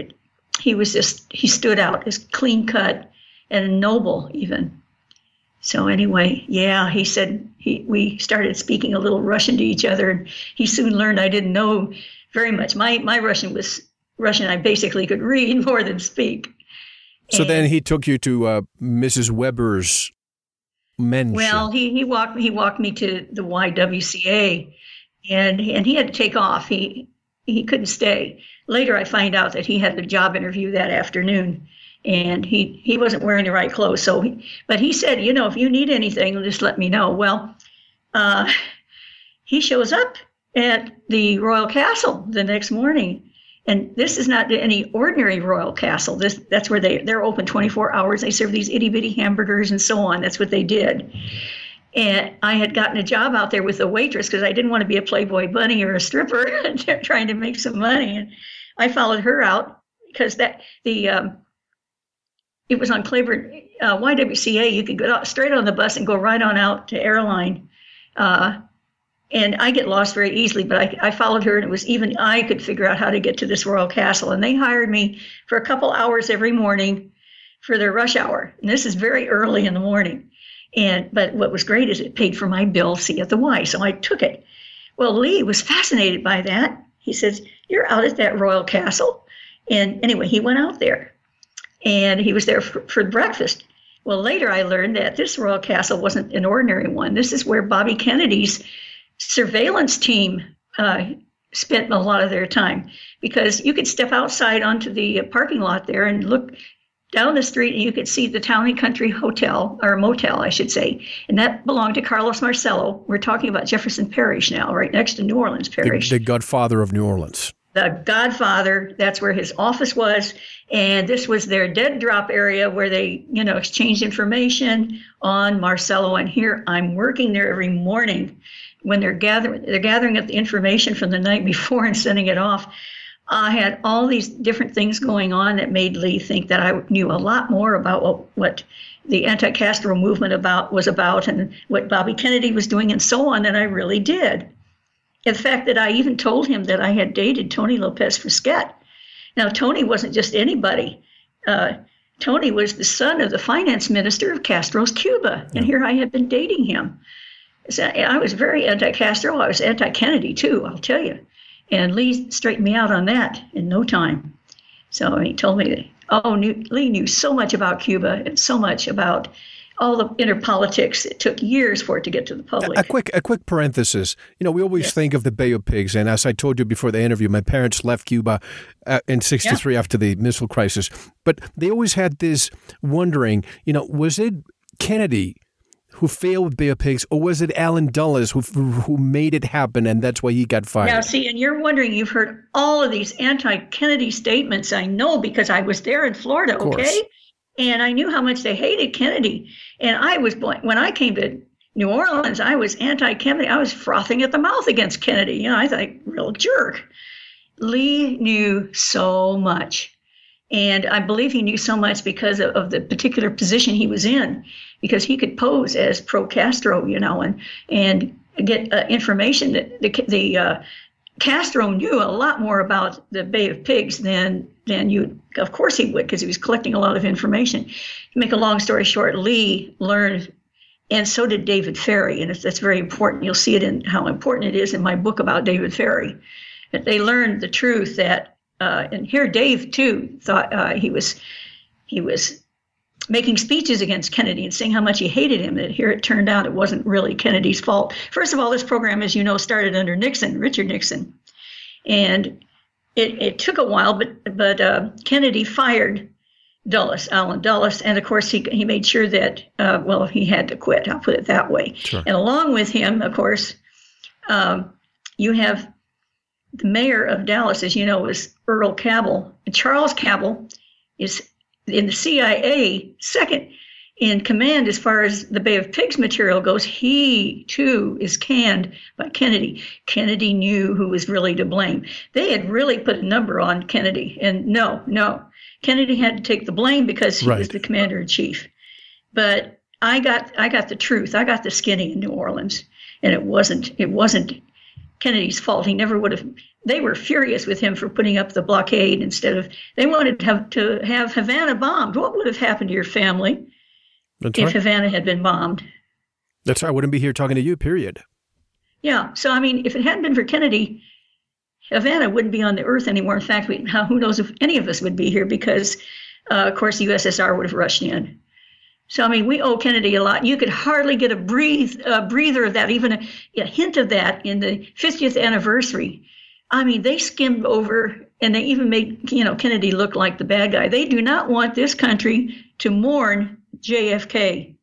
He was just he stood out as clean cut and noble even. So anyway, yeah, he said he we started speaking a little Russian to each other, and he soon learned I didn't know very much. My my Russian was Russian. I basically could read (laughs) more than speak. So and, then he took you to uh, Mrs. Weber's mention. Well, he he walked he walked me to the YWCA, and and he had to take off. He he couldn't stay. Later, I find out that he had a job interview that afternoon, and he he wasn't wearing the right clothes. So, he, but he said, you know, if you need anything, just let me know. Well, uh, (laughs) he shows up at the royal castle the next morning and this is not any ordinary royal castle. This that's where they they're open 24 hours. They serve these itty bitty hamburgers and so on. That's what they did. And I had gotten a job out there with a waitress because I didn't want to be a Playboy bunny or a stripper (laughs) trying to make some money. And I followed her out because that the um, it was on Claiborne uh, YWCA. You could go straight on the bus and go right on out to airline. Uh, and I get lost very easily, but I, I, followed her, and it was even I could figure out how to get to this royal castle. And they hired me for a couple hours every morning for their rush hour. And this is very early in the morning. And but what was great is it paid for my bill C at the Y, so I took it. Well, Lee was fascinated by that. He says, "You're out at that royal castle," and anyway, he went out there, and he was there for, for breakfast. Well, later I learned that this royal castle wasn't an ordinary one. This is where Bobby Kennedy's surveillance team uh, spent a lot of their time because you could step outside onto the parking lot there and look down the street and you could see the Town and Country Hotel, or motel, I should say. And that belonged to Carlos Marcello. We're talking about Jefferson Parish now, right next to New Orleans Parish. The, the godfather of New Orleans. The godfather, that's where his office was. And this was their dead drop area where they, you know, exchanged information on Marcello. And here I'm working there every morning when they're gathering they're gathering up the information from the night before and sending it off. I had all these different things going on that made Lee think that I knew a lot more about what, what the anti-Castro movement about was about and what Bobby Kennedy was doing and so on than I really did. In fact, that I even told him that I had dated Tony Lopez Fresquet. Now, Tony wasn't just anybody. Uh, Tony was the son of the finance minister of Castro's Cuba, and here I had been dating him. I was very anti-Castro. I was anti-Kennedy too. I'll tell you. And Lee straightened me out on that in no time. So he told me that oh, Lee knew so much about Cuba and so much about all the inner politics. It took years for it to get to the public. A, a quick, a quick parenthesis. You know, we always yeah. think of the Bay of Pigs, and as I told you before the interview, my parents left Cuba uh, in '63 yeah. after the missile crisis. But they always had this wondering, you know, was it Kennedy who failed of Pigs, or was it Allen Dulles who who made it happen, and that's why he got fired? Now, see, and you're wondering, you've heard all of these anti-Kennedy statements. I know because I was there in Florida, okay, and I knew how much they hated Kennedy, and I was when I came to New Orleans, I was anti-Kennedy. I was frothing at the mouth against Kennedy. You know, I thought, real jerk. Lee knew so much. And I believe he knew so much because of, of the particular position he was in because he could pose as pro Castro, you know, and and get uh, information that the, the uh, Castro knew a lot more about the Bay of Pigs than than you. Of course, he would because he was collecting a lot of information. To make a long story short, Lee learned, and so did David Ferrie, and that's very important. You'll see it in how important it is in my book about David Ferrie. That they learned the truth that, uh, and here Dave too thought uh, he was he was making speeches against Kennedy and saying how much he hated him. That here it turned out it wasn't really Kennedy's fault. First of all, this program, as you know, started under Nixon, Richard Nixon, and it, it took a while, but but uh, Kennedy fired Dulles, Allen Dulles, and of course he he made sure that uh, well he had to quit. I'll put it that way. Sure. And along with him, of course, um, you have the mayor of Dallas, as you know, was Earl Cabell. And Charles Cabell is in the CIA, second in command as far as the Bay of Pigs material goes, he too is canned by Kennedy. Kennedy knew who was really to blame. They had really put a number on Kennedy, and no, no, Kennedy had to take the blame because he right. was the commander in chief. But I got I got the truth. I got the skinny in New Orleans, and it wasn't it wasn't Kennedy's fault. He never would have. They were furious with him for putting up the blockade instead of. They wanted to have, to have Havana bombed. What would have happened to your family That's if right. Havana had been bombed? That's right. I wouldn't be here talking to you. Period. Yeah. So I mean, if it hadn't been for Kennedy, Havana wouldn't be on the earth anymore. In fact, we, who knows if any of us would be here because, uh, of course, the USSR would have rushed in. So I mean, we owe Kennedy a lot. You could hardly get a breathe a breather of that, even a, a hint of that in the 50th anniversary. I mean, they skimmed over and they even made you know Kennedy look like the bad guy. They do not want this country to mourn JFK.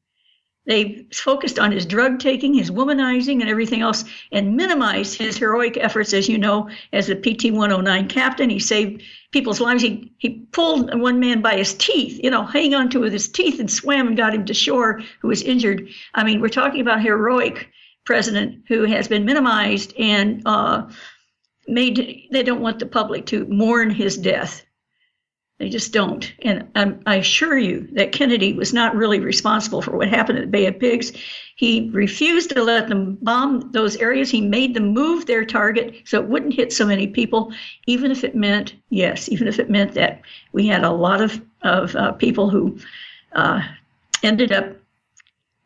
They focused on his drug taking, his womanizing, and everything else, and minimized his heroic efforts. As you know, as a PT 109 captain, he saved people's lives. He, he pulled one man by his teeth, you know, hanging onto with his teeth and swam and got him to shore who was injured. I mean, we're talking about heroic president who has been minimized and uh, made, they don't want the public to mourn his death. They just don't. And um, I assure you that Kennedy was not really responsible for what happened at the Bay of Pigs. He refused to let them bomb those areas. He made them move their target so it wouldn't hit so many people, even if it meant, yes, even if it meant that we had a lot of, of uh, people who uh, ended up,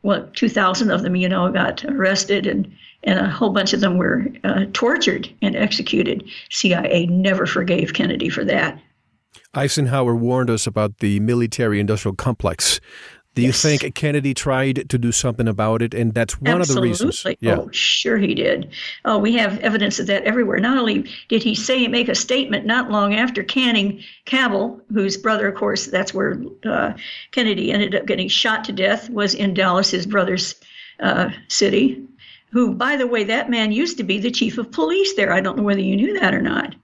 well, 2,000 of them, you know, got arrested and and a whole bunch of them were uh, tortured and executed. CIA never forgave Kennedy for that. Eisenhower warned us about the military industrial complex. Do you yes. think Kennedy tried to do something about it, and that's one Absolutely. of the reasons? Yeah. Oh, sure he did. Oh, we have evidence of that everywhere. Not only did he say make a statement not long after canning Cabell, whose brother, of course, that's where uh, Kennedy ended up getting shot to death, was in Dallas, his brother's uh, city. Who, by the way, that man used to be the chief of police there. I don't know whether you knew that or not.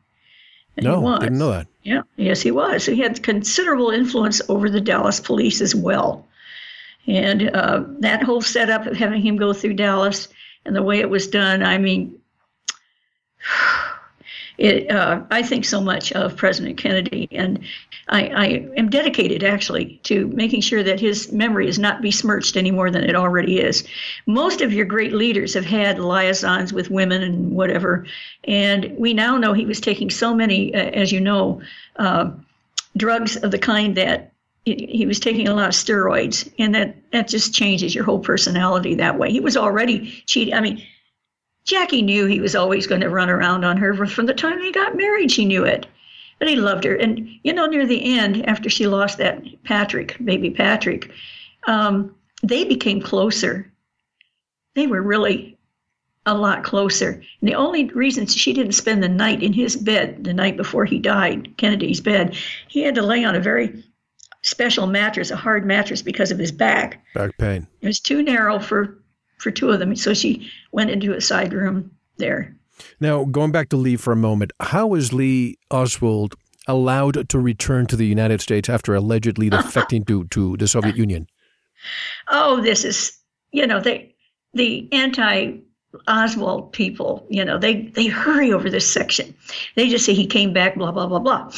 And no, didn't know that. Yeah, yes, he was. He had considerable influence over the Dallas police as well. And uh, that whole setup of having him go through Dallas and the way it was done, I mean, (sighs) it, uh, I think so much of President Kennedy, and I, I, am dedicated actually to making sure that his memory is not besmirched any more than it already is. Most of your great leaders have had liaisons with women and whatever, and we now know he was taking so many, uh, as you know, uh, drugs of the kind that he was taking a lot of steroids, and that that just changes your whole personality that way. He was already cheating. I mean, Jackie knew he was always going to run around on her from the time they got married. She knew it. But he loved her. And, you know, near the end, after she lost that Patrick, baby Patrick, um, they became closer. They were really a lot closer. And the only reason she didn't spend the night in his bed the night before he died, Kennedy's bed, he had to lay on a very special mattress, a hard mattress, because of his back. Back pain. It was too narrow for for two of them. So she went into a side room there. Now, going back to Lee for a moment, how was Lee Oswald allowed to return to the United States after allegedly (laughs) defecting to, to the Soviet Union? Oh, this is, you know, they, the anti Oswald people, you know, they, they hurry over this section. They just say he came back, blah, blah, blah, blah.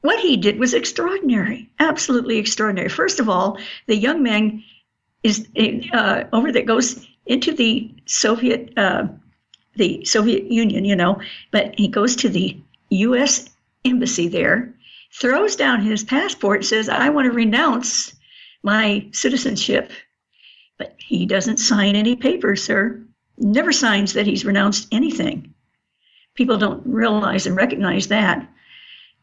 What he did was extraordinary, absolutely extraordinary. First of all, the young man is uh, over that goes into the Soviet uh, the Soviet Union, you know, but he goes to the U.S. embassy there, throws down his passport, says, "I want to renounce my citizenship," but he doesn't sign any papers, sir. Never signs that he's renounced anything. People don't realize and recognize that.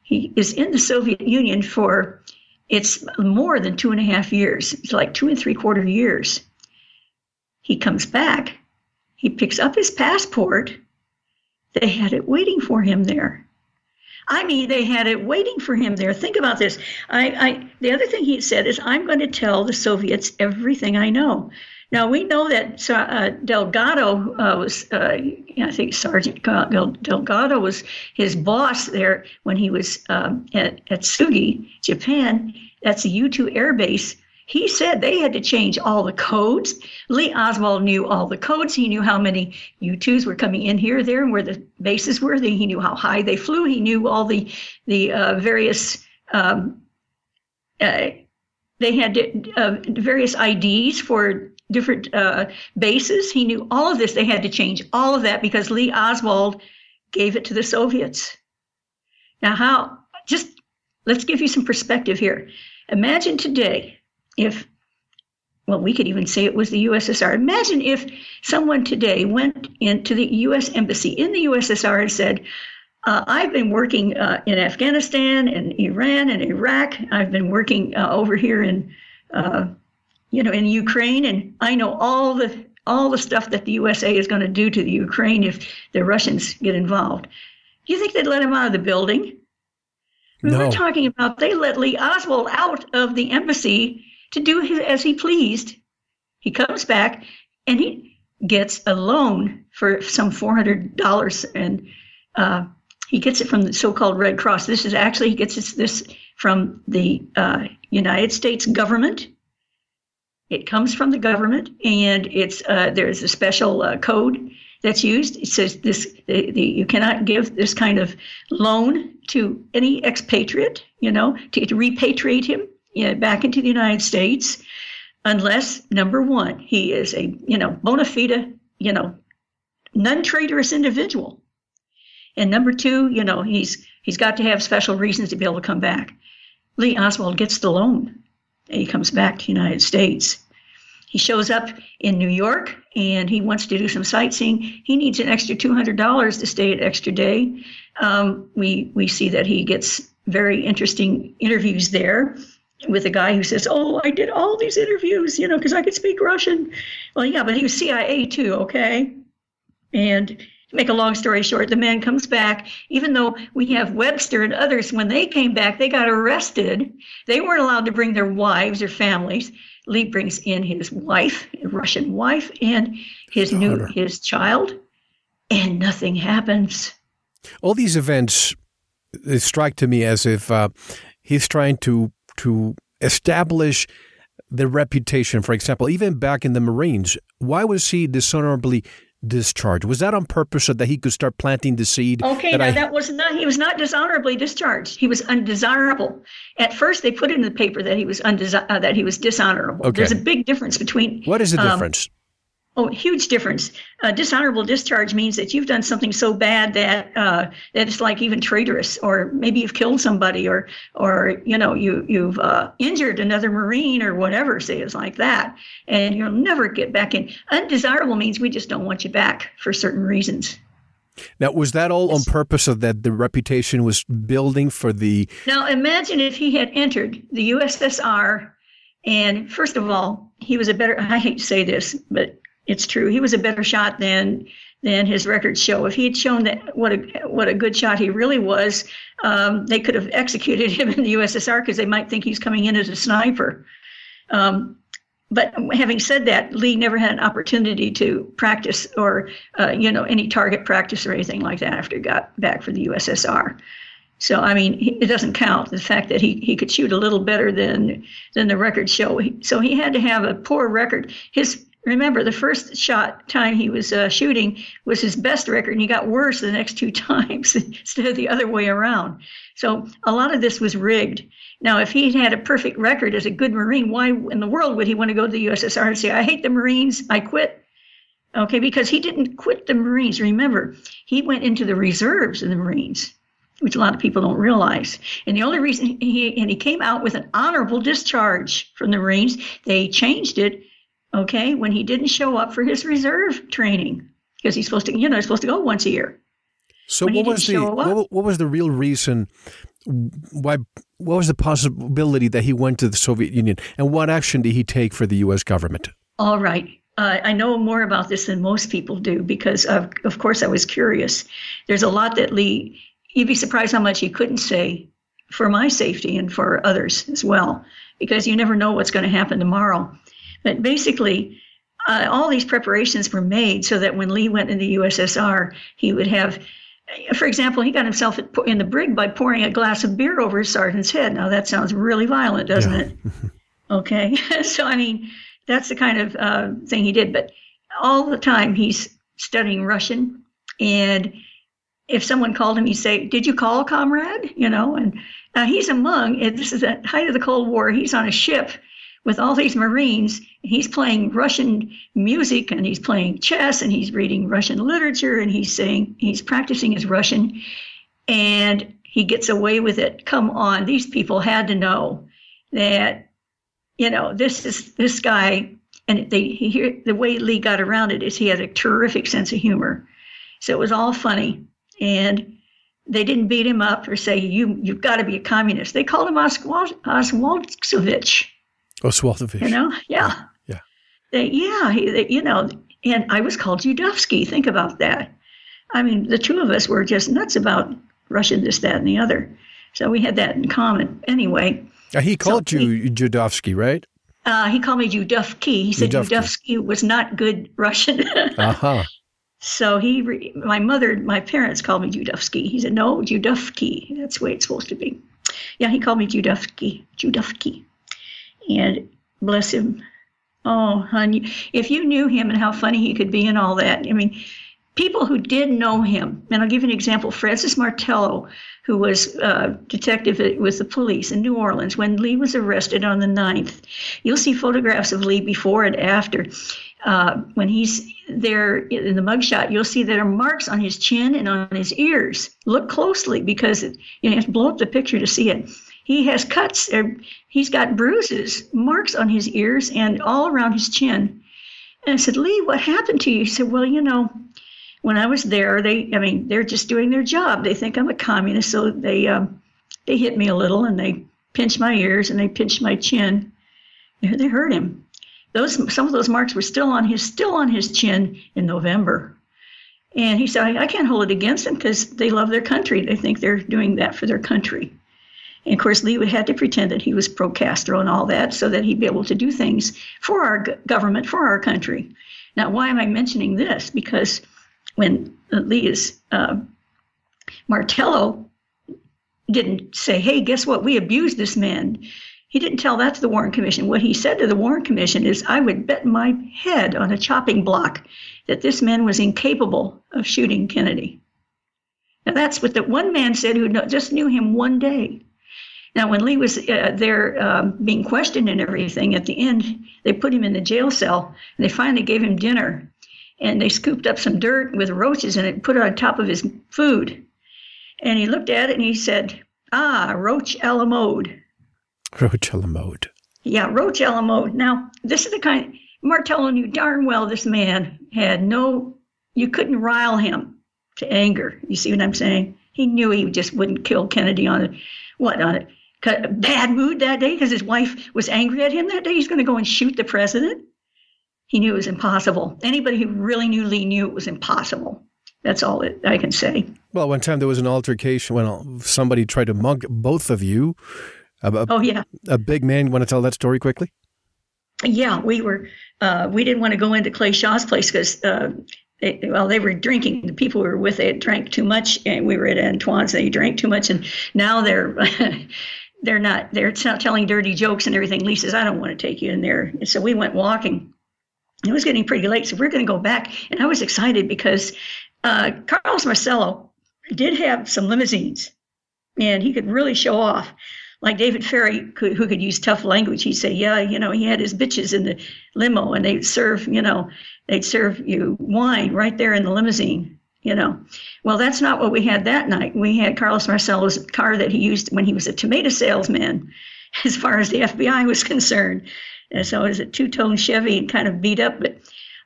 He is in the Soviet Union for it's more than two and a half years. It's like two and three quarter years. He comes back. He picks up his passport. They had it waiting for him there. I mean, they had it waiting for him there. Think about this. I, I, the other thing he said is, I'm going to tell the Soviets everything I know. Now we know that uh, Delgado uh, was, uh, I think Sergeant Delgado was his boss there when he was um, at, Atsugi, Japan. That's a U 2 air base. He said they had to change all the codes. Lee Oswald knew all the codes. He knew how many U 2s were coming in here, there, and where the bases were. He knew how high they flew. He knew all the, the uh, various. Um, uh, they had uh, various IDs for different uh, bases. He knew all of this. They had to change all of that because Lee Oswald gave it to the Soviets. Now, how? Just let's give you some perspective here. Imagine today if, well, we could even say it was the USSR. Imagine if someone today went into the U.S. Embassy in the USSR and said, uh, I've been working uh, in Afghanistan and Iran and Iraq. I've been working uh, over here in uh, you know, in Ukraine, and I know all the all the stuff that the USA is going to do to the Ukraine if the Russians get involved. Do you think they'd let him out of the building? No. We're talking about they let Lee Oswald out of the embassy to do his, as he pleased. He comes back and he gets a loan for some $400 and uh, he gets it from the so-called Red Cross. This is actually he gets this from the uh, United States government. It comes from the government, and it's uh, there's a special uh, code that's used. It says this the, the, you cannot give this kind of loan to any expatriate, you know, to, to repatriate him you know, back into the United States, unless number one he is a you know bona fide you know non-traitorous individual, and number two you know he's he's got to have special reasons to be able to come back. Lee Oswald gets the loan, and he comes back to the United States. He shows up in New York and he wants to do some sightseeing. He needs an extra $200 to stay an Extra Day. Um, we, we see that he gets very interesting interviews there with a guy who says, Oh, I did all these interviews, you know, because I could speak Russian. Well, yeah, but he was CIA too, okay? And to make a long story short, the man comes back, even though we have Webster and others, when they came back, they got arrested. They weren't allowed to bring their wives or families. Lee brings in his wife, a Russian wife, and his new his child, and nothing happens. All these events strike to me as if uh, he's trying to to establish the reputation. For example, even back in the Marines, why was he dishonorably discharged? Was that on purpose so that he could start planting the seed? Okay, that, now I, that was not. He was not dishonorably discharged. He was undesirable. At first, they put in the paper that he was undesi- uh, that he was dishonorable. Okay. There's a big difference between. what is the um, difference? Oh, huge difference. Uh, dishonorable discharge means that you've done something so bad that uh, that it's like even traitorous, or maybe you've killed somebody, or or you know you you've uh, injured another marine or whatever. Say it's like that, and you'll never get back in. Undesirable means we just don't want you back for certain reasons. Now, was that all on purpose of that the reputation was building for the Now imagine if he had entered the USSR, and first of all, he was a better. I hate to say this, but it's true. He was a better shot than than his records show. If he had shown that what a what a good shot he really was, um, they could have executed him in the USSR because they might think he's coming in as a sniper. Um, but having said that, Lee never had an opportunity to practice or uh, you know any target practice or anything like that after he got back for the USSR. So I mean, it doesn't count the fact that he, he could shoot a little better than than the records show. So he had to have a poor record. His remember the first shot time he was uh, shooting was his best record, and he got worse the next two (laughs) times instead of the other way around. So a lot of this was rigged. Now, if he had a perfect record as a good Marine, why in the world would he want to go to the USSR and say, "I hate the Marines, I quit"? Okay, because he didn't quit the Marines. Remember, he went into the reserves of the Marines which a lot of people don't realize. And the only reason he and he came out with an honorable discharge from the Marines, they changed it, okay, when he didn't show up for his reserve training because he's supposed to, you know, he's supposed to go once a year. So When what was the what, what was the real reason why what was the possibility that he went to the Soviet Union and what action did he take for the US government? All right. Uh, I know more about this than most people do because, of, of course, I was curious. There's a lot that Lee, you'd be surprised how much he couldn't say for my safety and for others as well, because you never know what's going to happen tomorrow. But basically, uh, all these preparations were made so that when Lee went in the USSR, he would have, for example, he got himself in the brig by pouring a glass of beer over his sergeant's head. Now, that sounds really violent, doesn't it? Okay. (laughs) so, I mean, that's the kind of uh, thing he did. But all the time he's studying Russian. And if someone called him, he'd say, Did you call, comrade? You know, and uh, he's among, this is at the height of the Cold War, he's on a ship with all these Marines. He's playing Russian music and he's playing chess and he's reading Russian literature and he's saying, he's practicing his Russian. And he gets away with it. Come on, these people had to know that you know, this is this guy, and they he, the way Lee got around it is he had a terrific sense of humor, so it was all funny, and they didn't beat him up or say you you've got to be a communist. They called him Oswald Oswaldovich. Oswaldovich. You know, yeah, yeah, they, yeah, he, they, you know, and I was called Judovsky. Think about that. I mean, the two of us were just nuts about Russian this, that, and the other. So we had that in common. Anyway, Uh, he called you Judovsky, right? Uh, he called me Judovki. He said. Judovsky was not good Russian. (laughs) Uh huh. So he, re- my mother, my parents called me Judovsky. He said, no, Judovki. That's the way it's supposed to be. Yeah, he called me Judovki, Judovki. And bless him. Oh, honey, if you knew him and how funny he could be and all that. I mean, people who did know him, and I'll give you an example. Francis Martello, who was uh, detective with the police in New Orleans when Lee was arrested on the 9th. You'll see photographs of Lee before and after. Uh, when he's there in the mugshot, you'll see there are marks on his chin and on his ears. Look closely because you, know, you have to blow up the picture to see it. He has cuts, or he's got bruises, marks on his ears and all around his chin. And I said, Lee, what happened to you? He said, Well, you know, when I was there, they, I mean, they're just doing their job. They think I'm a communist, so they, um, they hit me a little and they pinched my ears and they pinched my chin. They hurt him those some of those marks were still on his still on his chin in November. And he said, I, I can't hold it against them because they love their country. They think they're doing that for their country. And of course, Lee had to pretend that he was pro Castro and all that so that he'd be able to do things for our government, for our country. Now, why am I mentioning this? Because when Lee is, uh, Martello didn't say, hey, guess what? We abused this man. He didn't tell that to the Warren Commission. What he said to the Warren Commission is, I would bet my head on a chopping block that this man was incapable of shooting Kennedy. Now, that's what the one man said who just knew him one day. Now, when Lee was uh, there um, being questioned and everything, at the end, they put him in the jail cell and they finally gave him dinner. And they scooped up some dirt with roaches in it and put it on top of his food. And he looked at it and he said, Ah, roach a la mode. Roach a la mode. Yeah, Roach a la mode. Now, this is the kind, Martello knew darn well this man had no, you couldn't rile him to anger. You see what I'm saying? He knew he just wouldn't kill Kennedy on it. What, on a bad mood that day because his wife was angry at him that day? He's going to go and shoot the president? He knew it was impossible. Anybody who really knew Lee knew it was impossible. That's all it, I can say. Well, one time there was an altercation when somebody tried to mug both of you a, oh yeah. A big man. You want to tell that story quickly? Yeah, we were. Uh, we didn't want to go into Clay Shaw's place because. Uh, well, they were drinking. The people we were with, they had drank too much, and we were at Antoine's. And they drank too much, and now they're (laughs) they're not they're telling dirty jokes and everything. Lee says, "I don't want to take you in there." And so we went walking. It was getting pretty late, so we're going to go back. And I was excited because uh, Carlos Marcello did have some limousines, and he could really show off like David Ferrie, who, who could use tough language, he'd say, "Yeah, you know, he had his bitches in the limo, and they'd serve, you know, they'd serve you wine right there in the limousine." You know, well, that's not what we had that night. We had Carlos Marcello's car that he used when he was a tomato salesman, (laughs) as far as the FBI was concerned. And so it was a two-tone Chevy and kind of beat up, but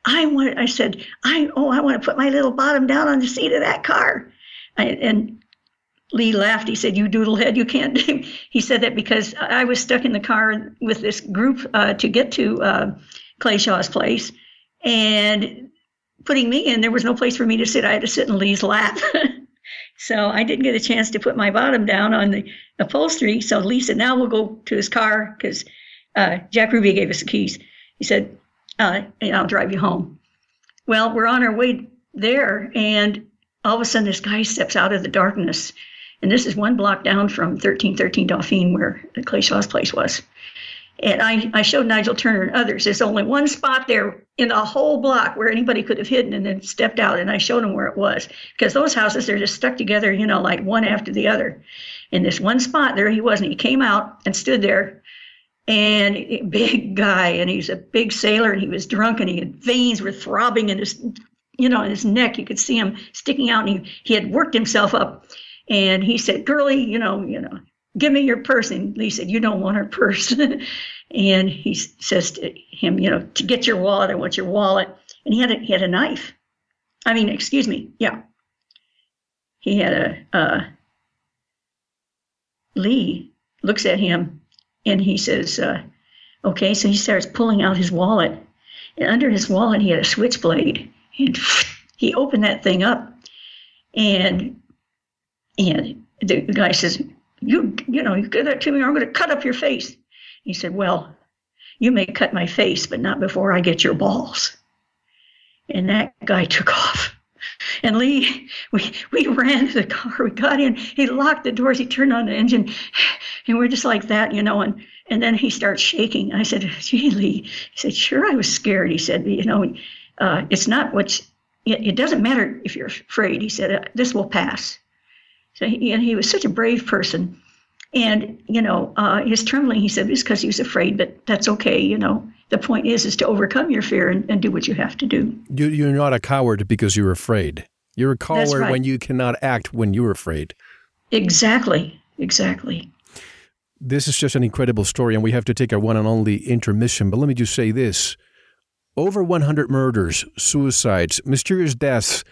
I wanted, I said, I, oh, I want to put my little bottom down on the seat of that car. I, and Lee laughed. He said, "You doodlehead, you can't." Do. (laughs) He said that because I was stuck in the car with this group uh, to get to uh, Clay Shaw's place, and putting me in, there was no place for me to sit. I had to sit in Lee's lap. (laughs) so I didn't get a chance to put my bottom down on the upholstery. So Lee said, "Now we'll go to his car because uh, Jack Ruby gave us the keys." He said, uh, "I'll drive you home." Well, we're on our way there, and all of a sudden, this guy steps out of the darkness and this is one block down from 1313 Dauphine, where Clay Shaw's place was. And I, I showed Nigel Turner and others. There's only one spot there in the whole block where anybody could have hidden and then stepped out. And I showed them where it was because those houses, they're just stuck together, you know, like one after the other. In this one spot, there he was. And he came out and stood there. And big guy, and he's a big sailor, and he was drunk, and he had veins were throbbing in his, you know, in his neck. You could see him sticking out, and he, he had worked himself up and he said, Girlie, you know, you know, give me your purse. And Lee said, You don't want her purse. (laughs) and he says to him, you know, to get your wallet, I want your wallet. And he had a, he had a knife. I mean, excuse me, yeah. He had a uh, Lee looks at him and he says, uh, okay, so he starts pulling out his wallet. And under his wallet, he had a switchblade. And (laughs) he opened that thing up and and the guy says, "You, you know, you give that to me, or I'm going to cut up your face." He said, "Well, You may cut my face, but not before I get your balls. And that guy (laughs) took off. And Lee, we, we ran to the car. We got in. He locked the doors. He turned on the engine. (sighs) And we're just like that, you know. And, and then he starts shaking. I said, gee, Lee. He said, sure, I was scared. He said, you know, uh, it's not what's, it, it, doesn't matter if you're afraid. He said, uh, this will pass. So he, and he was such a brave person. And, you know, uh, his trembling, he said, is because he was afraid, but that's okay, you know the point is is to overcome your fear and, and do what you have to do. You, you're not a coward because you're afraid. You're a coward right. when you cannot act when you're afraid. Exactly. Exactly. This is just an incredible story, and we have to take our one and only intermission. But let me just say this over 100 murders, suicides, mysterious deaths,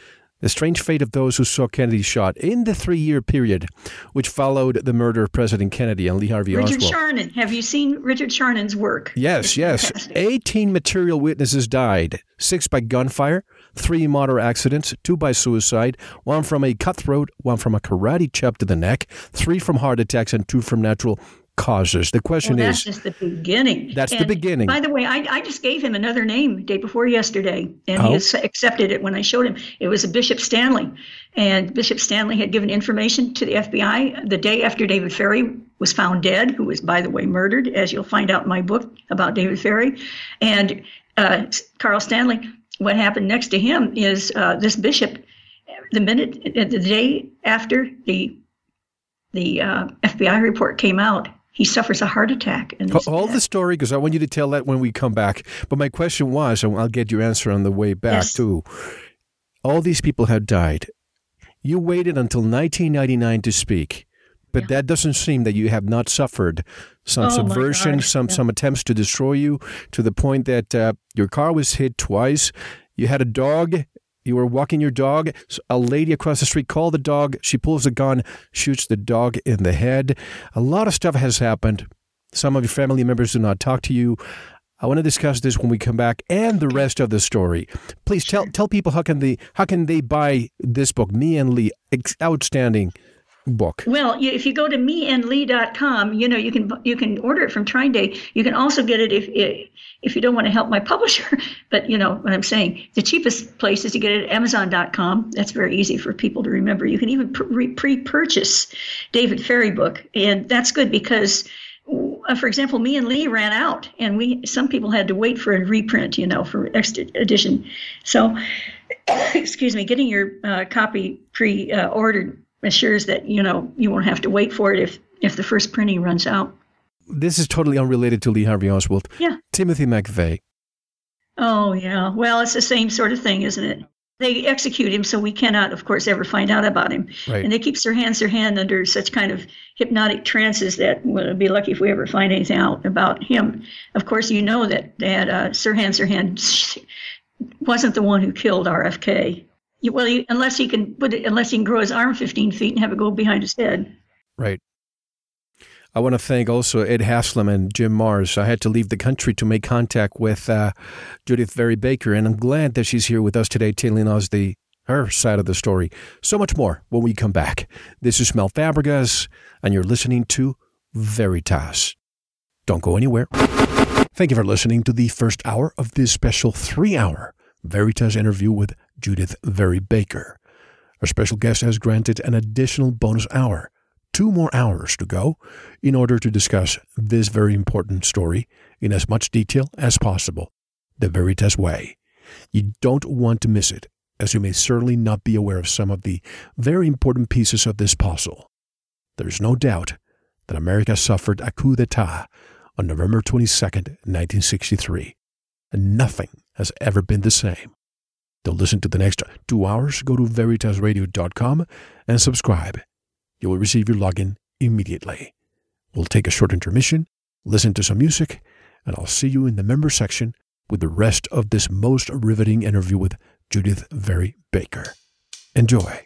the strange fate of those who saw Kennedy shot in the three year period which followed the murder of President Kennedy and Lee Harvey Richard Oswald. Richard Charnin. Have you seen Richard Charnin's work? Yes, it's (laughs) yes. Fantastic. 18 material witnesses died, six by gunfire, three motor accidents, two by suicide, one from a cutthroat, one from a karate chop to the neck, three from heart attacks, and two from natural causes. The question well, that's is just the beginning. That's and the beginning. By the way, I, I just gave him another name day before yesterday, and oh. he accepted it when I showed him. It was a Bishop Stanley, and Bishop Stanley had given information to the FBI the day after David Ferrie was found dead, who was, by the way, murdered, as you'll find out in my book about David Ferrie, and uh, Carl Stanley. What happened next to him is uh, this bishop. The minute, the day after the the uh, FBI report came out, he suffers a heart attack. And Hold the story because I want you to tell that when we come back. But my question was, and I'll get your answer on the way back yes. too. All these people have died. You waited until 1999 to speak, but yeah. that doesn't seem that you have not suffered some oh subversion, some yeah. some attempts to destroy you to the point that uh, your car was hit twice. You had a dog you were walking your dog. A lady across the street called the dog. She pulls a gun, shoots the dog in the head. A lot of stuff has happened. Some of your family members do not talk to you. I want to discuss this when we come back and the rest of the story. Please tell tell people how can they how can they buy this book, Me and Lee, outstanding book? Well, if you go to meandlee.com, you know you can you can order it from TrineDay. You can also get it if if you don't want to help my (laughs) publisher. But you know what I'm saying. The cheapest place is to get it at Amazon.com. That's very easy for people to remember. You can even pre-purchase David Ferrie book, and that's good because. Uh, for example, me and Lee ran out, and we some people had to wait for a reprint, you know, for extra edition. So, (coughs) excuse me, getting your uh, copy pre-ordered assures that you know you won't have to wait for it if if the first printing runs out. This is totally unrelated to Lee Harvey Oswald. Yeah. Timothy McVeigh. Oh yeah. Well, it's the same sort of thing, isn't it? They execute him, so we cannot, of course, ever find out about him. Right. And they keep Sir Hans Sirhan under such kind of hypnotic trances that we'll be lucky if we ever find anything out about him. Of course, you know that that uh, Sirhan Sirhan (laughs) wasn't the one who killed RFK well, he, unless he can put it, unless he can grow his arm 15 feet and have it go behind his head. Right. I want to thank also Ed Haslam and Jim Marrs. I had to leave the country to make contact with uh, Judyth Vary Baker, and I'm glad that she's here with us today, telling us the her side of the story. So much more when we come back. This is Mel Fabregas, and you're listening to Veritas. Don't go anywhere. Thank you for listening to the first hour of this special three hour Veritas interview with Judyth Vary Baker. Our special guest has granted an additional bonus hour, two more hours to go, in order to discuss this very important story in as much detail as possible, the Veritas way. You don't want to miss it, as you may certainly not be aware of some of the very important pieces of this puzzle. There is no doubt that America suffered a coup d'etat on November 22, 1963, and nothing has ever been the same. To listen to the next two hours, go to veritasradio.com and subscribe. You will receive your login immediately. We'll take a short intermission, listen to some music, and I'll see you in the member section with the rest of this most riveting interview with Judyth Vary Baker. Enjoy.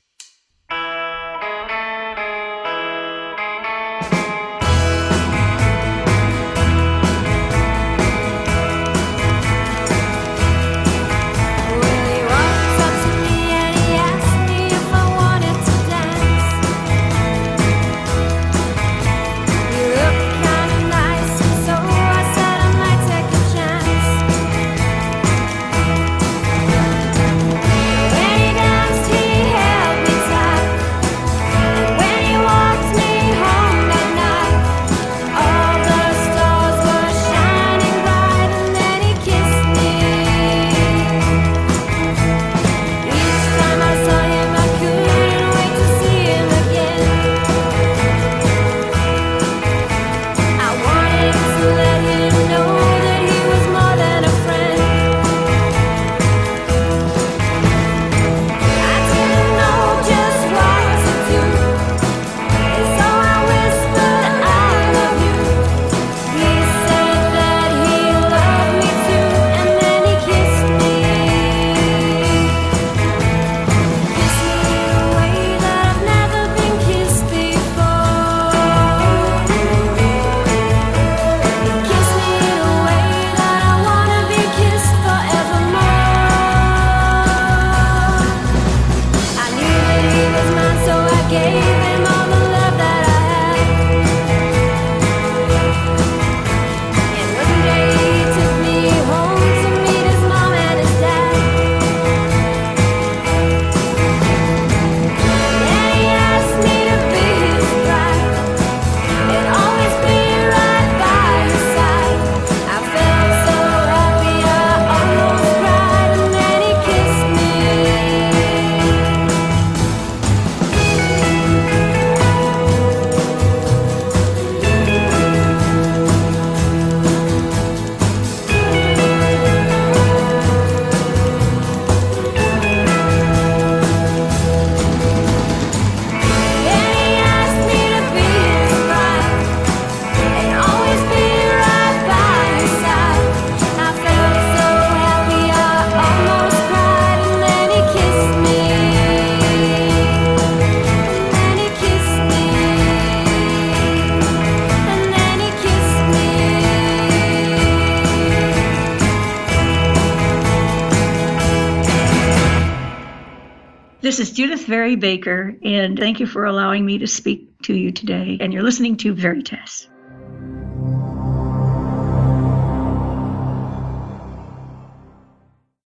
This is Judyth Vary Baker, and thank you for allowing me to speak to you today. And you're listening to Veritas.